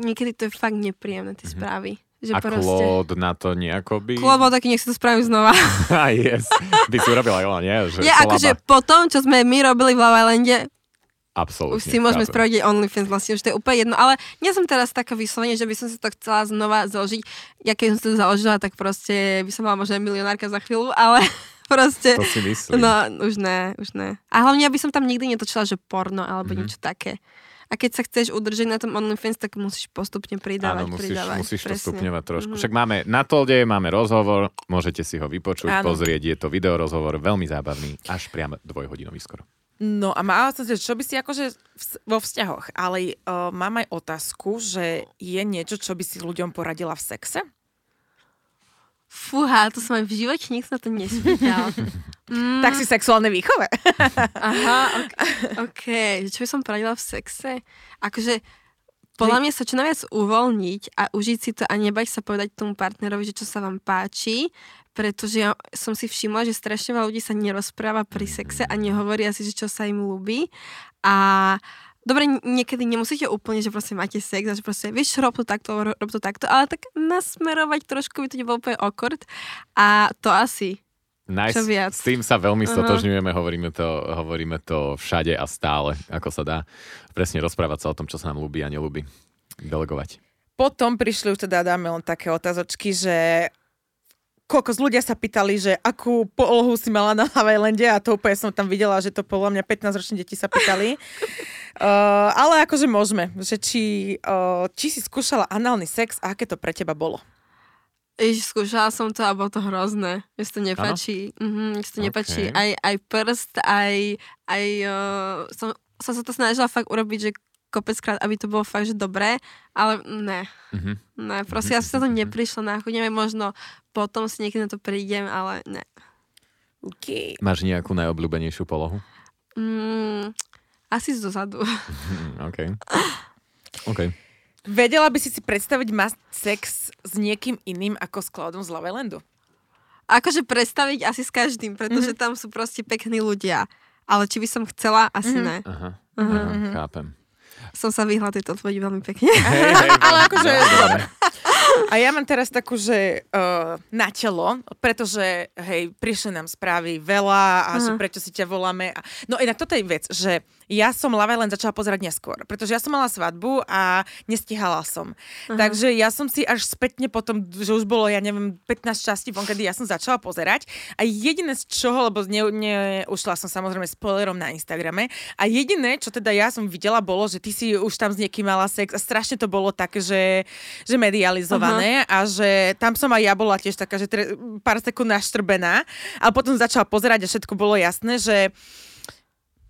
Speaker 3: niekedy to je fakt nepríjemné, tie mm-hmm. správy.
Speaker 2: Že a proste... Claude na to nejako by...
Speaker 3: Claude bol taký, nech si to spravím znova.
Speaker 2: a yes. By si urobila, jo, nie? Že
Speaker 3: je, akože po tom, čo sme my robili v Love Islande,
Speaker 2: Absolutne.
Speaker 3: Už si môžeme chápem. spraviť OnlyFans vlastne, už to je úplne jedno. Ale nie som teraz taká vyslovene, že by som si to chcela znova založiť. Ja keď som si to založila, tak proste by som mala možno milionárka za chvíľu, ale proste...
Speaker 2: To si myslím.
Speaker 3: No, už ne, už ne. A hlavne, aby som tam nikdy netočila, že porno alebo mm-hmm. niečo také. A keď sa chceš udržať na tom OnlyFans, tak musíš postupne pridávať.
Speaker 2: Áno, musíš,
Speaker 3: pridávať,
Speaker 2: musíš to stupňovať trošku. Mm. Však máme na Tolde, máme rozhovor, môžete si ho vypočuť, Áno. pozrieť, je to video rozhovor, veľmi zábavný, až priam dvojhodinový skoro.
Speaker 1: No a má som čo by si akože vo vzťahoch, ale uh, mám aj otázku, že je niečo, čo by si ľuďom poradila v sexe?
Speaker 3: Fúha, to som aj v živote nikto na to nespýtal.
Speaker 1: Mm. Tak si sexuálne výchove.
Speaker 3: Aha, ok. okay. Čo by som poradila v sexe? Akože podľa mňa sa čo najviac uvoľniť a užiť si to a nebať sa povedať tomu partnerovi, že čo sa vám páči, pretože ja som si všimla, že strašne veľa ľudí sa nerozpráva pri sexe a nehovorí asi, že čo sa im ľúbi. A dobre, niekedy nemusíte úplne, že proste máte sex a že proste, vieš, rob to takto, rob to takto, ale tak nasmerovať trošku by to nebolo úplne okord a to asi.
Speaker 2: Nice. Čo viac. S tým sa veľmi stotožňujeme, hovoríme to, hovoríme to všade a stále, ako sa dá presne rozprávať sa o tom, čo sa nám ľúbi a nelúbi. Delegovať.
Speaker 1: Potom prišli už teda, dáme len také otázočky, že koľko z ľudia sa pýtali, že akú polohu si mala na Havajlande a to úplne som tam videla, že to podľa mňa 15-roční deti sa pýtali. uh, ale akože môžeme, že či, uh, či si skúšala análny sex a aké to pre teba bolo?
Speaker 3: Ježiš, skúšala som to a bolo to hrozné. Mne sa to nepáči. Mhm, mne sa to okay. nepáči. Aj, aj prst, aj, aj uh, som, som sa to snažila fakt urobiť, že kopeckrát, aby to bolo fakt, že dobré, ale ne. Mm-hmm. Ne, proste mm-hmm. ja som sa to mhm. neprišla na chuť, neviem, možno potom si niekedy na to prídem, ale ne.
Speaker 1: Okay.
Speaker 2: Máš nejakú najobľúbenejšiu polohu?
Speaker 3: Mm, asi z dozadu.
Speaker 2: OK. OK.
Speaker 1: Vedela by si si predstaviť mať sex s niekým iným ako s Cloudom z Love Islandu?
Speaker 3: Akože predstaviť asi s každým, pretože mm-hmm. tam sú proste pekní ľudia. Ale či by som chcela, asi mm-hmm. ne.
Speaker 2: Aha, aha, mm-hmm. chápem
Speaker 3: som sa vyhla tejto odpovedi veľmi pekne.
Speaker 2: Hey, hey,
Speaker 1: Ale akože. A ja mám teraz takú, že uh, na telo, pretože hej, prišli nám správy veľa a uh-huh. že prečo si ťa voláme. A... No inak toto je vec, že ja som Love len začala pozerať neskôr, pretože ja som mala svadbu a nestihala som. Uh-huh. Takže ja som si až spätne potom, že už bolo, ja neviem, 15 častí von, kedy ja som začala pozerať a jediné z čoho, lebo ne, ne, ušla som samozrejme spoilerom na Instagrame a jediné, čo teda ja som videla, bolo, že ty si už tam s niekým mala sex a strašne to bolo také, že, že medializované uh-huh. a že tam som aj ja bola tiež taká, že tre, pár sekúnd naštrbená, ale potom začala pozerať a všetko bolo jasné, že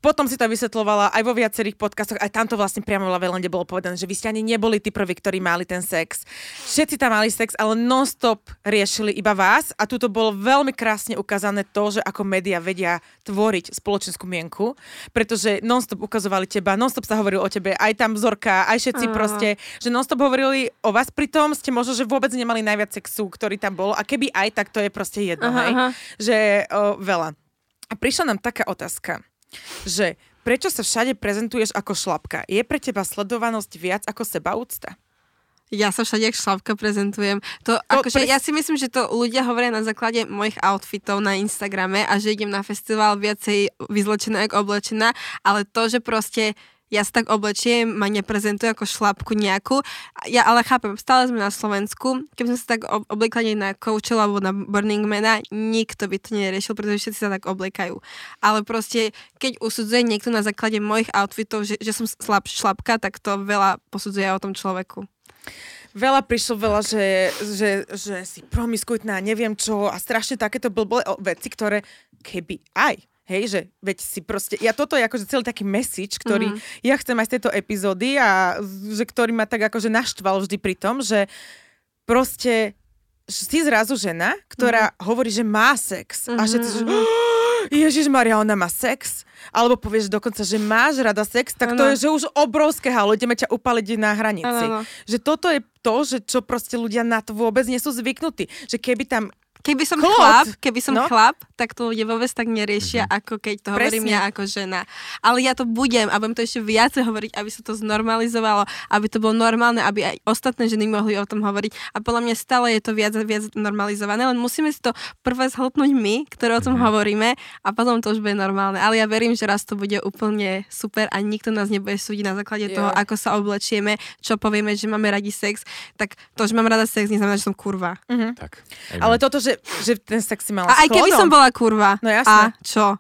Speaker 1: potom si to vysvetlovala aj vo viacerých podcastoch, aj tamto vlastne priamo v Lavelande bolo povedané, že vy ste ani neboli tí prví, ktorí mali ten sex. Všetci tam mali sex, ale non-stop riešili iba vás a tu to bolo veľmi krásne ukázané to, že ako média vedia tvoriť spoločenskú mienku, pretože non-stop ukazovali teba, non-stop sa hovorilo o tebe, aj tam vzorka, aj všetci uh. proste, že non-stop hovorili o vás, pritom ste možno, že vôbec nemali najviac sexu, ktorý tam bol a keby aj, tak to je proste jedno, uh-huh. hej? Že o, veľa. A prišla nám taká otázka že prečo sa všade prezentuješ ako šlapka? Je pre teba sledovanosť viac ako sebaúcta?
Speaker 3: Ja sa všade ako šlapka prezentujem. To, to akože, pre... Ja si myslím, že to ľudia hovoria na základe mojich outfitov na Instagrame a že idem na festival viacej vyzlečená ako oblečená, ale to, že proste ja sa tak oblečiem, ma neprezentuje ako šlapku nejakú. Ja ale chápem, stále sme na Slovensku, keby sme sa tak obliekali na Coachella alebo na Burning Mana, nikto by to neriešil, pretože všetci sa tak obliekajú. Ale proste, keď usudzuje niekto na základe mojich outfitov, že, že som slab, šlapka, tak to veľa posudzuje o tom človeku.
Speaker 1: Veľa prišlo veľa, že, že, že si promiskuitná, neviem čo a strašne takéto blbé veci, ktoré keby aj Hej, že veď si proste, ja toto je akože celý taký message, ktorý mm-hmm. ja chcem aj z tejto epizódy a že ktorý ma tak akože naštval vždy pri tom, že proste si zrazu žena, ktorá mm-hmm. hovorí, že má sex mm-hmm. a všetci, že oh, Ježiš Maria, ona má sex, alebo povieš dokonca, že máš rada sex, tak ano. to je, že už obrovské halo, ideme ťa upaliť na hranici. Ano. Že toto je to, že čo proste ľudia na to vôbec nie sú zvyknutí. Že keby tam
Speaker 3: Keby som Klot. chlap, keby som no. chlap, tak to ľudia vôbec tak neriešia, mm-hmm. ako keď to Presne. hovorím ja ako žena. Ale ja to budem a budem to ešte viacej hovoriť, aby sa to znormalizovalo, aby to bolo normálne, aby aj ostatné ženy mohli o tom hovoriť. A podľa mňa stále je to viac a viac normalizované, len musíme si to prvé zhltnúť my, ktoré o tom mm-hmm. hovoríme a potom to už bude normálne. Ale ja verím, že raz to bude úplne super a nikto nás nebude súdiť na základe yeah. toho, ako sa oblečieme, čo povieme, že máme radi sex. Tak to, že mám rada sex, neznamená, že som kurva.
Speaker 1: Mm-hmm. Tak. Ale toto, že že, ten sex si mala
Speaker 3: A aj keby som bola kurva.
Speaker 1: No jasné.
Speaker 3: A čo?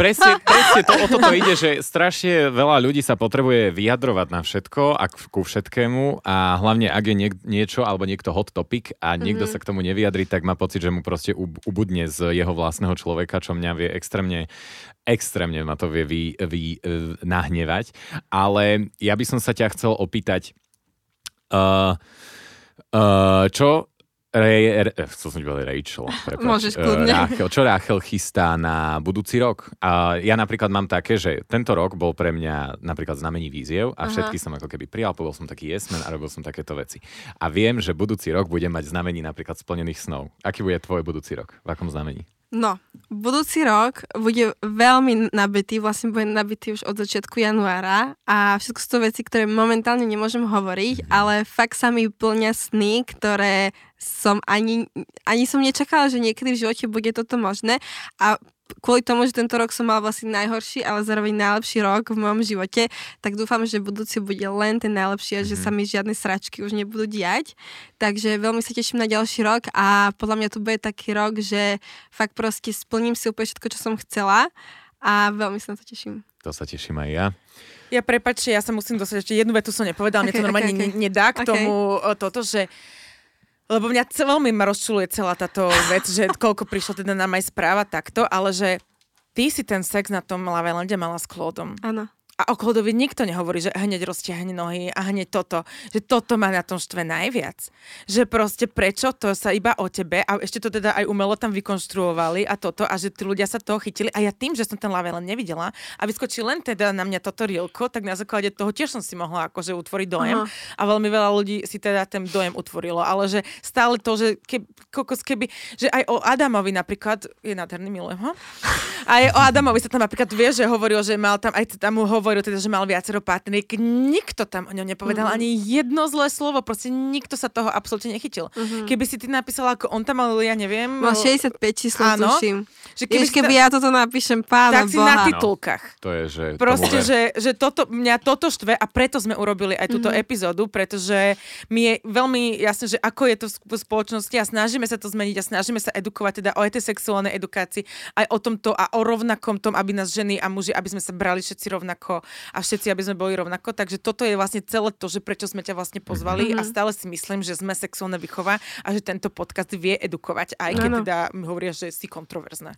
Speaker 2: Presne, presne to, o toto ide, že strašne veľa ľudí sa potrebuje vyjadrovať na všetko a ku všetkému a hlavne ak je niek- niečo alebo niekto hot topic a niekto mm-hmm. sa k tomu nevyjadri, tak má pocit, že mu proste ubudne z jeho vlastného človeka, čo mňa vie extrémne extrémne ma to vie vy, vy, uh, nahnevať. Ale ja by som sa ťa chcel opýtať, uh, uh, čo Ray, eh, chcel som povedať Rachel.
Speaker 3: Prepáč. Môžeš kľudne.
Speaker 2: Rachel, čo Rachel chystá na budúci rok? A ja napríklad mám také, že tento rok bol pre mňa napríklad znamení víziev a Aha. všetky som ako keby prijal, bol som taký jesmen a robil som takéto veci. A viem, že budúci rok budem mať znamení napríklad splnených snov. Aký bude tvoj budúci rok? V akom znamení?
Speaker 3: No, budúci rok bude veľmi nabitý, vlastne bude nabitý už od začiatku januára a všetko sú to veci, ktoré momentálne nemôžem hovoriť, ale fakt sa mi plňa sny, ktoré som ani, ani som nečakala, že niekedy v živote bude toto možné a kvôli tomu, že tento rok som mal vlastne najhorší, ale zároveň najlepší rok v mojom živote, tak dúfam, že budúci bude len ten najlepší a že sa mhm. mi žiadne sračky už nebudú diať. Takže veľmi sa teším na ďalší rok a podľa mňa to bude taký rok, že fakt proste splním si úplne všetko, čo som chcela a veľmi sa na to teším.
Speaker 2: To sa teším aj ja.
Speaker 1: Ja prepačte, ja sa musím dostať ešte jednu vetu som nepovedala, okay, mne to normálne okay, okay. nedá k okay. tomu toto, že lebo mňa veľmi ma rozčuluje celá táto vec, že koľko prišlo teda nám aj správa takto, ale že ty si ten sex na tom Lavelande mala s Klódom.
Speaker 3: Áno.
Speaker 1: A o Klodovi nikto nehovorí, že hneď roztiahne nohy a hneď toto. Že toto má na tom štve najviac. Že proste prečo to sa iba o tebe a ešte to teda aj umelo tam vykonštruovali a toto a že tí ľudia sa toho chytili a ja tým, že som ten len nevidela a vyskočí len teda na mňa toto rielko, tak na základe toho tiež som si mohla akože utvoriť dojem uh-huh. a veľmi veľa ľudí si teda ten dojem utvorilo, ale že stále to, že keby, kokos keby, že aj o Adamovi napríklad, je nádherný, milujem ho, aj o Adamovi sa tam napríklad vie, že hovoril, že mal tam, aj tam mu hovoril hovoril teda, že mal viacero partneriek, nikto tam o ňom nepovedal uh-huh. ani jedno zlé slovo, proste nikto sa toho absolútne nechytil. Uh-huh. Keby si ty napísala, ako on tam mal, ja neviem...
Speaker 3: Mal 65 číslo, áno, tuším. Že keby Jež, keby ta... ja toto napíšem, pána
Speaker 1: Tak si Boha. na titulkách.
Speaker 2: No, to je, že...
Speaker 1: Proste, že, že toto, mňa toto štve a preto sme urobili aj túto uh-huh. epizódu, pretože mi je veľmi jasné, že ako je to v spoločnosti a snažíme sa to zmeniť a snažíme sa edukovať teda o sexuálnej edukácii, aj o tomto a o rovnakom tom, aby nás ženy a muži, aby sme sa brali všetci rovnako a všetci, aby sme boli rovnako. Takže toto je vlastne celé to, že prečo sme ťa vlastne pozvali mm-hmm. a stále si myslím, že sme sexuálne vychová a že tento podcast vie edukovať, aj keď no, no. teda mi hovoria, že si kontroverzná.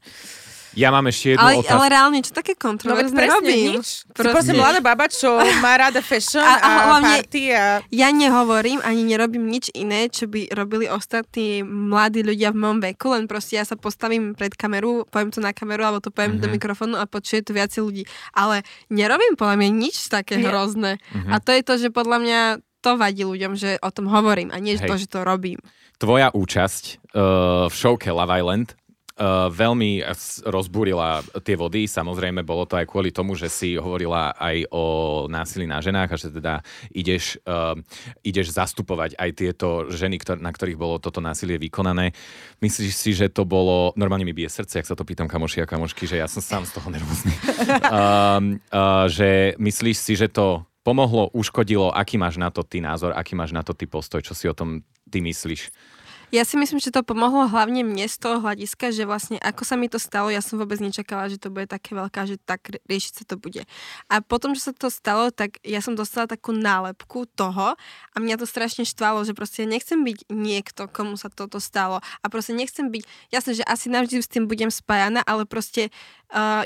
Speaker 2: Ja mám ešte jednu
Speaker 3: ale,
Speaker 2: otázku.
Speaker 3: Ale reálne, čo také kontroverzné no, robím?
Speaker 1: Nič. Proste. Si mladá baba, čo má rada fashion a, a, a party. A...
Speaker 3: Ja nehovorím, ani nerobím nič iné, čo by robili ostatní mladí ľudia v mojom veku, len proste ja sa postavím pred kameru, poviem to na kameru, alebo to poviem mm-hmm. do mhm. mikrofónu a počuje to viacej ľudí. Ale nerobím podľa mňa nič také Nie. hrozné. Mm-hmm. A to je to, že podľa mňa to vadí ľuďom, že o tom hovorím a nie Hej. to, že to robím.
Speaker 2: Tvoja účasť uh, v showke Love Island Uh, veľmi rozbúrila tie vody. Samozrejme, bolo to aj kvôli tomu, že si hovorila aj o násilí na ženách a že teda ideš, uh, ideš zastupovať aj tieto ženy, ktor- na ktorých bolo toto násilie vykonané. Myslíš si, že to bolo... Normálne mi bije srdce, ak sa to pýtam kamoši a kamošky, že ja som sám z toho nervózny. uh, uh, že myslíš si, že to pomohlo, uškodilo? Aký máš na to ty názor? Aký máš na to ty postoj? Čo si o tom ty myslíš?
Speaker 3: Ja si myslím, že to pomohlo hlavne mne z toho hľadiska, že vlastne ako sa mi to stalo, ja som vôbec nečakala, že to bude také veľká, že tak riešiť sa to bude. A potom, že sa to stalo, tak ja som dostala takú nálepku toho a mňa to strašne štvalo, že proste ja nechcem byť niekto, komu sa toto stalo a proste nechcem byť, jasné, že asi navždy s tým budem spájana, ale proste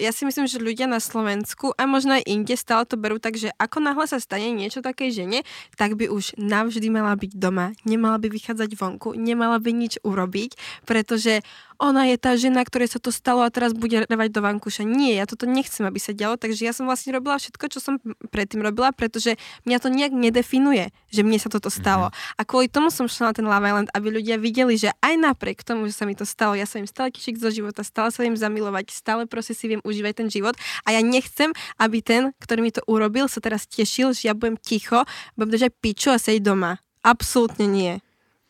Speaker 3: ja si myslím, že ľudia na Slovensku a možno aj inde stále to berú tak, že ako náhle sa stane niečo také žene, tak by už navždy mala byť doma, nemala by vychádzať vonku, nemala by nič urobiť, pretože ona je tá žena, ktorej sa to stalo a teraz bude revať do vankúša. Nie, ja toto nechcem, aby sa dialo, takže ja som vlastne robila všetko, čo som predtým robila, pretože mňa to nejak nedefinuje, že mne sa toto stalo. Mm-hmm. A kvôli tomu som šla na ten Love Island, aby ľudia videli, že aj napriek tomu, že sa mi to stalo, ja sa im stále teším zo života, stále sa im zamilovať, stále proste si viem užívať ten život a ja nechcem, aby ten, ktorý mi to urobil, sa teraz tešil, že ja budem ticho, budem držať piču a sedieť doma. Absolútne nie.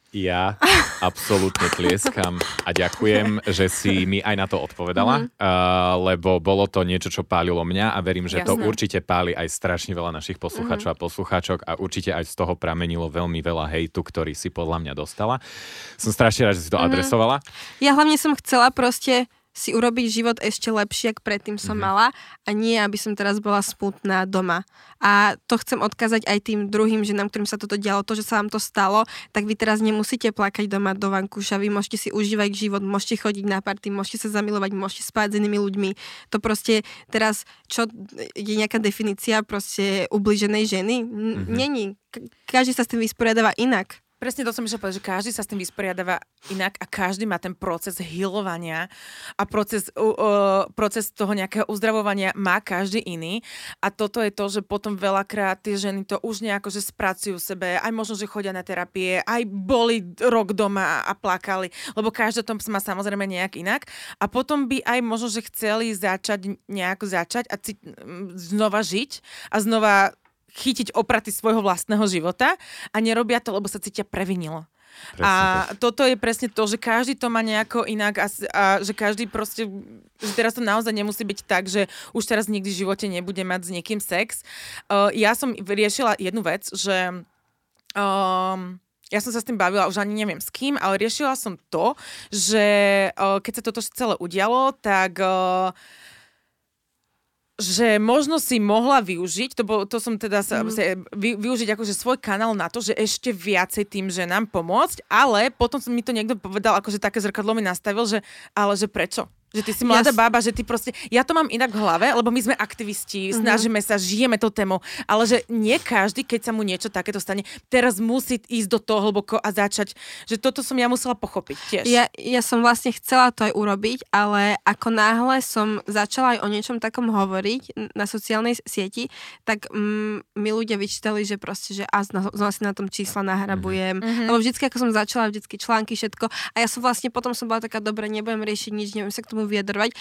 Speaker 2: Ja absolútne tlieskam a ďakujem, že si mi aj na to odpovedala, mm. uh, lebo bolo to niečo, čo pálilo mňa a verím, že Jasne. to určite páli aj strašne veľa našich poslucháčov mm. a poslucháčok a určite aj z toho pramenilo veľmi veľa hejtu, ktorý si podľa mňa dostala. Som strašne rád, že si to mm. adresovala.
Speaker 3: Ja hlavne som chcela proste si urobiť život ešte lepšie, ako predtým som mm-hmm. mala a nie, aby som teraz bola smutná doma. A to chcem odkázať aj tým druhým ženám, ktorým sa toto dialo, to, že sa vám to stalo, tak vy teraz nemusíte plakať doma do vankúša, vy môžete si užívať život, môžete chodiť na party, môžete sa zamilovať, môžete spať s inými ľuďmi. To proste teraz, čo je nejaká definícia proste ubliženej ženy? Mm-hmm. Není. Každý sa s tým vysporiadáva inak.
Speaker 1: Presne to som išla povedať, že každý sa s tým vysporiadáva inak a každý má ten proces hilovania a proces, uh, proces toho nejakého uzdravovania má každý iný. A toto je to, že potom veľakrát tie ženy to už nejako, že spracujú sebe, aj možno, že chodia na terapie, aj boli rok doma a plakali, lebo každý tom má samozrejme nejak inak. A potom by aj možno, že chceli začať nejako začať a cít, znova žiť a znova chytiť opraty svojho vlastného života a nerobia to, lebo sa cítia previnilo. Presne a tak. toto je presne to, že každý to má nejako inak a, a že každý proste, že teraz to naozaj nemusí byť tak, že už teraz nikdy v živote nebude mať s niekým sex. Uh, ja som riešila jednu vec, že um, ja som sa s tým bavila, už ani neviem s kým, ale riešila som to, že uh, keď sa toto celé udialo, tak uh, že možno si mohla využiť, to, bol, to som teda sa, mm. sa, vy, využiť akože svoj kanál na to, že ešte viacej tým ženám pomôcť, ale potom mi to niekto povedal, akože také zrkadlo mi nastavil, že ale že prečo? Že ty si mladá ja bába, že ty proste... Ja to mám inak v hlave, lebo my sme aktivisti, uh-huh. snažíme sa, žijeme to tému, ale že nie každý, keď sa mu niečo takéto stane, teraz musí ísť do toho hlboko a začať. Že toto som ja musela pochopiť tiež.
Speaker 3: Ja, ja som vlastne chcela to aj urobiť, ale ako náhle som začala aj o niečom takom hovoriť na sociálnej sieti, tak mm, mi ľudia vyčítali, že proste, že a znova si na tom čísla nahrabujem. Uh-huh. Lebo vždycky, ako som začala, vždycky články, všetko. A ja som vlastne potom som bola taká, dobre, nebudem riešiť nič, neviem sa k tomu tomu vyjadrovať,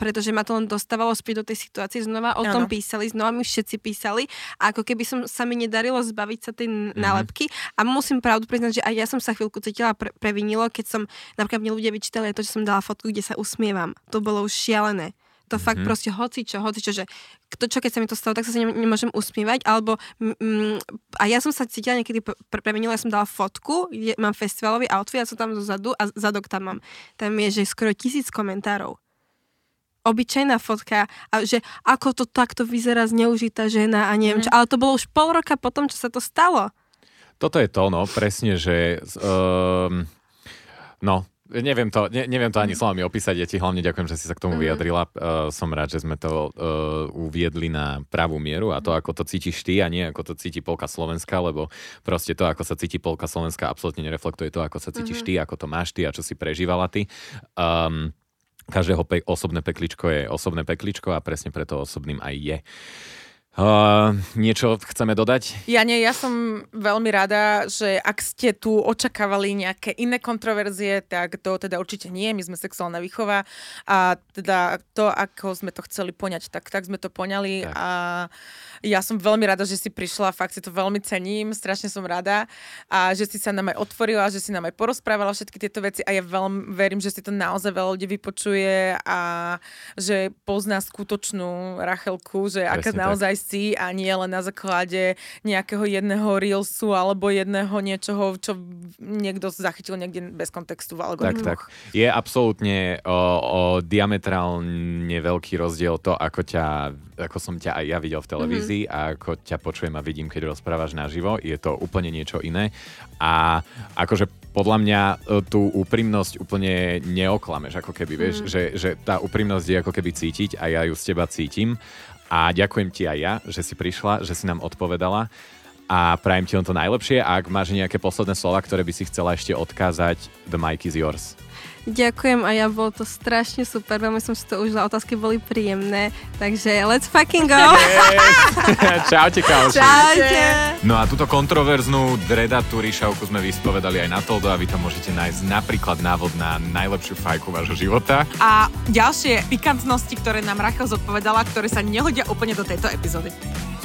Speaker 3: pretože ma to len dostávalo späť do tej situácie. Znova o ano. tom písali, znova mi všetci písali a ako keby som sa mi nedarilo zbaviť sa tej mm-hmm. nálepky a musím pravdu priznať, že aj ja som sa chvíľku cítila pre- previnilo, keď som napríklad mne ľudia vyčítali to, že som dala fotku, kde sa usmievam. To bolo už šialené. To mm-hmm. fakt proste hoci čo, hoci čo, že kto čo, keď sa mi to stalo, tak sa nemôžem usmievať, alebo mm, a ja som sa cítila niekedy pre, premenila, ja som dala fotku, je, mám festivalový outfit, ja som tam zozadu a zadok tam mám. Tam je, že skoro tisíc komentárov obyčajná fotka a že ako to takto vyzerá zneužitá žena a neviem mm. čo. Ale to bolo už pol roka potom, čo sa to stalo.
Speaker 2: Toto je to, no, presne, že um, no, Neviem to, ne, neviem to ani mhm. slovami opísať, ja ti hlavne ďakujem, že si sa k tomu mhm. vyjadrila. Uh, som rád, že sme to uh, uviedli na pravú mieru a to, mhm. ako to cítiš ty a nie ako to cíti polka Slovenska, lebo proste to, ako sa cíti polka Slovenska, absolútne nereflektuje to, ako sa cítiš ty, ako to máš ty a čo si prežívala ty. Um, každého pe- osobné pekličko je osobné pekličko a presne preto osobným aj je. Uh, niečo chceme dodať?
Speaker 1: Ja nie, ja som veľmi rada, že ak ste tu očakávali nejaké iné kontroverzie, tak to teda určite nie. My sme sexuálna výchova a teda to, ako sme to chceli poňať, tak, tak sme to poňali tak. a ja som veľmi rada, že si prišla, fakt si to veľmi cením, strašne som rada a že si sa nám aj otvorila, že si nám aj porozprávala všetky tieto veci a ja veľmi verím, že si to naozaj veľa ľudí vypočuje a že pozná skutočnú Rachelku, že Presne aká naozaj tak si a nie len na základe nejakého jedného reelsu alebo jedného niečoho, čo niekto zachytil niekde bez kontextu v algoritmoch. Tak, tak.
Speaker 2: Je absolútne o, o diametrálne veľký rozdiel to, ako ťa, ako som ťa aj ja videl v televízii mm-hmm. a ako ťa počujem a vidím, keď rozprávaš naživo. Je to úplne niečo iné. A akože podľa mňa e, tú úprimnosť úplne neoklameš, ako keby, vieš, mm. že, že tá úprimnosť je ako keby cítiť a ja ju z teba cítim. A ďakujem ti aj ja, že si prišla, že si nám odpovedala a prajem ti len to najlepšie. Ak máš nejaké posledné slova, ktoré by si chcela ešte odkázať, the mic is yours.
Speaker 3: Ďakujem a ja bolo to strašne super, veľmi som si to užila, otázky boli príjemné, takže let's fucking go!
Speaker 2: Yes. Čaute, Kauši.
Speaker 3: Čaute.
Speaker 2: No a túto kontroverznú dredatú ríšavku sme vyspovedali aj na Toldo a vy tam môžete nájsť napríklad návod na najlepšiu fajku vášho života.
Speaker 1: A ďalšie pikantnosti, ktoré nám Rachel zodpovedala, ktoré sa nehodia úplne do tejto epizódy.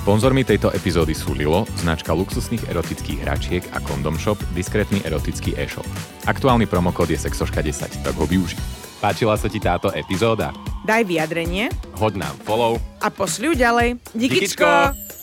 Speaker 2: Sponzormi tejto epizódy sú Lilo, značka luxusných erotických hračiek a Condom Shop, diskrétny erotický e-shop. Aktuálny promokód je sexoška10, tak ho využi. Páčila sa ti táto epizóda?
Speaker 1: Daj vyjadrenie,
Speaker 2: hoď nám follow
Speaker 1: a pošli ju ďalej. Díkyčko! Díkyčko.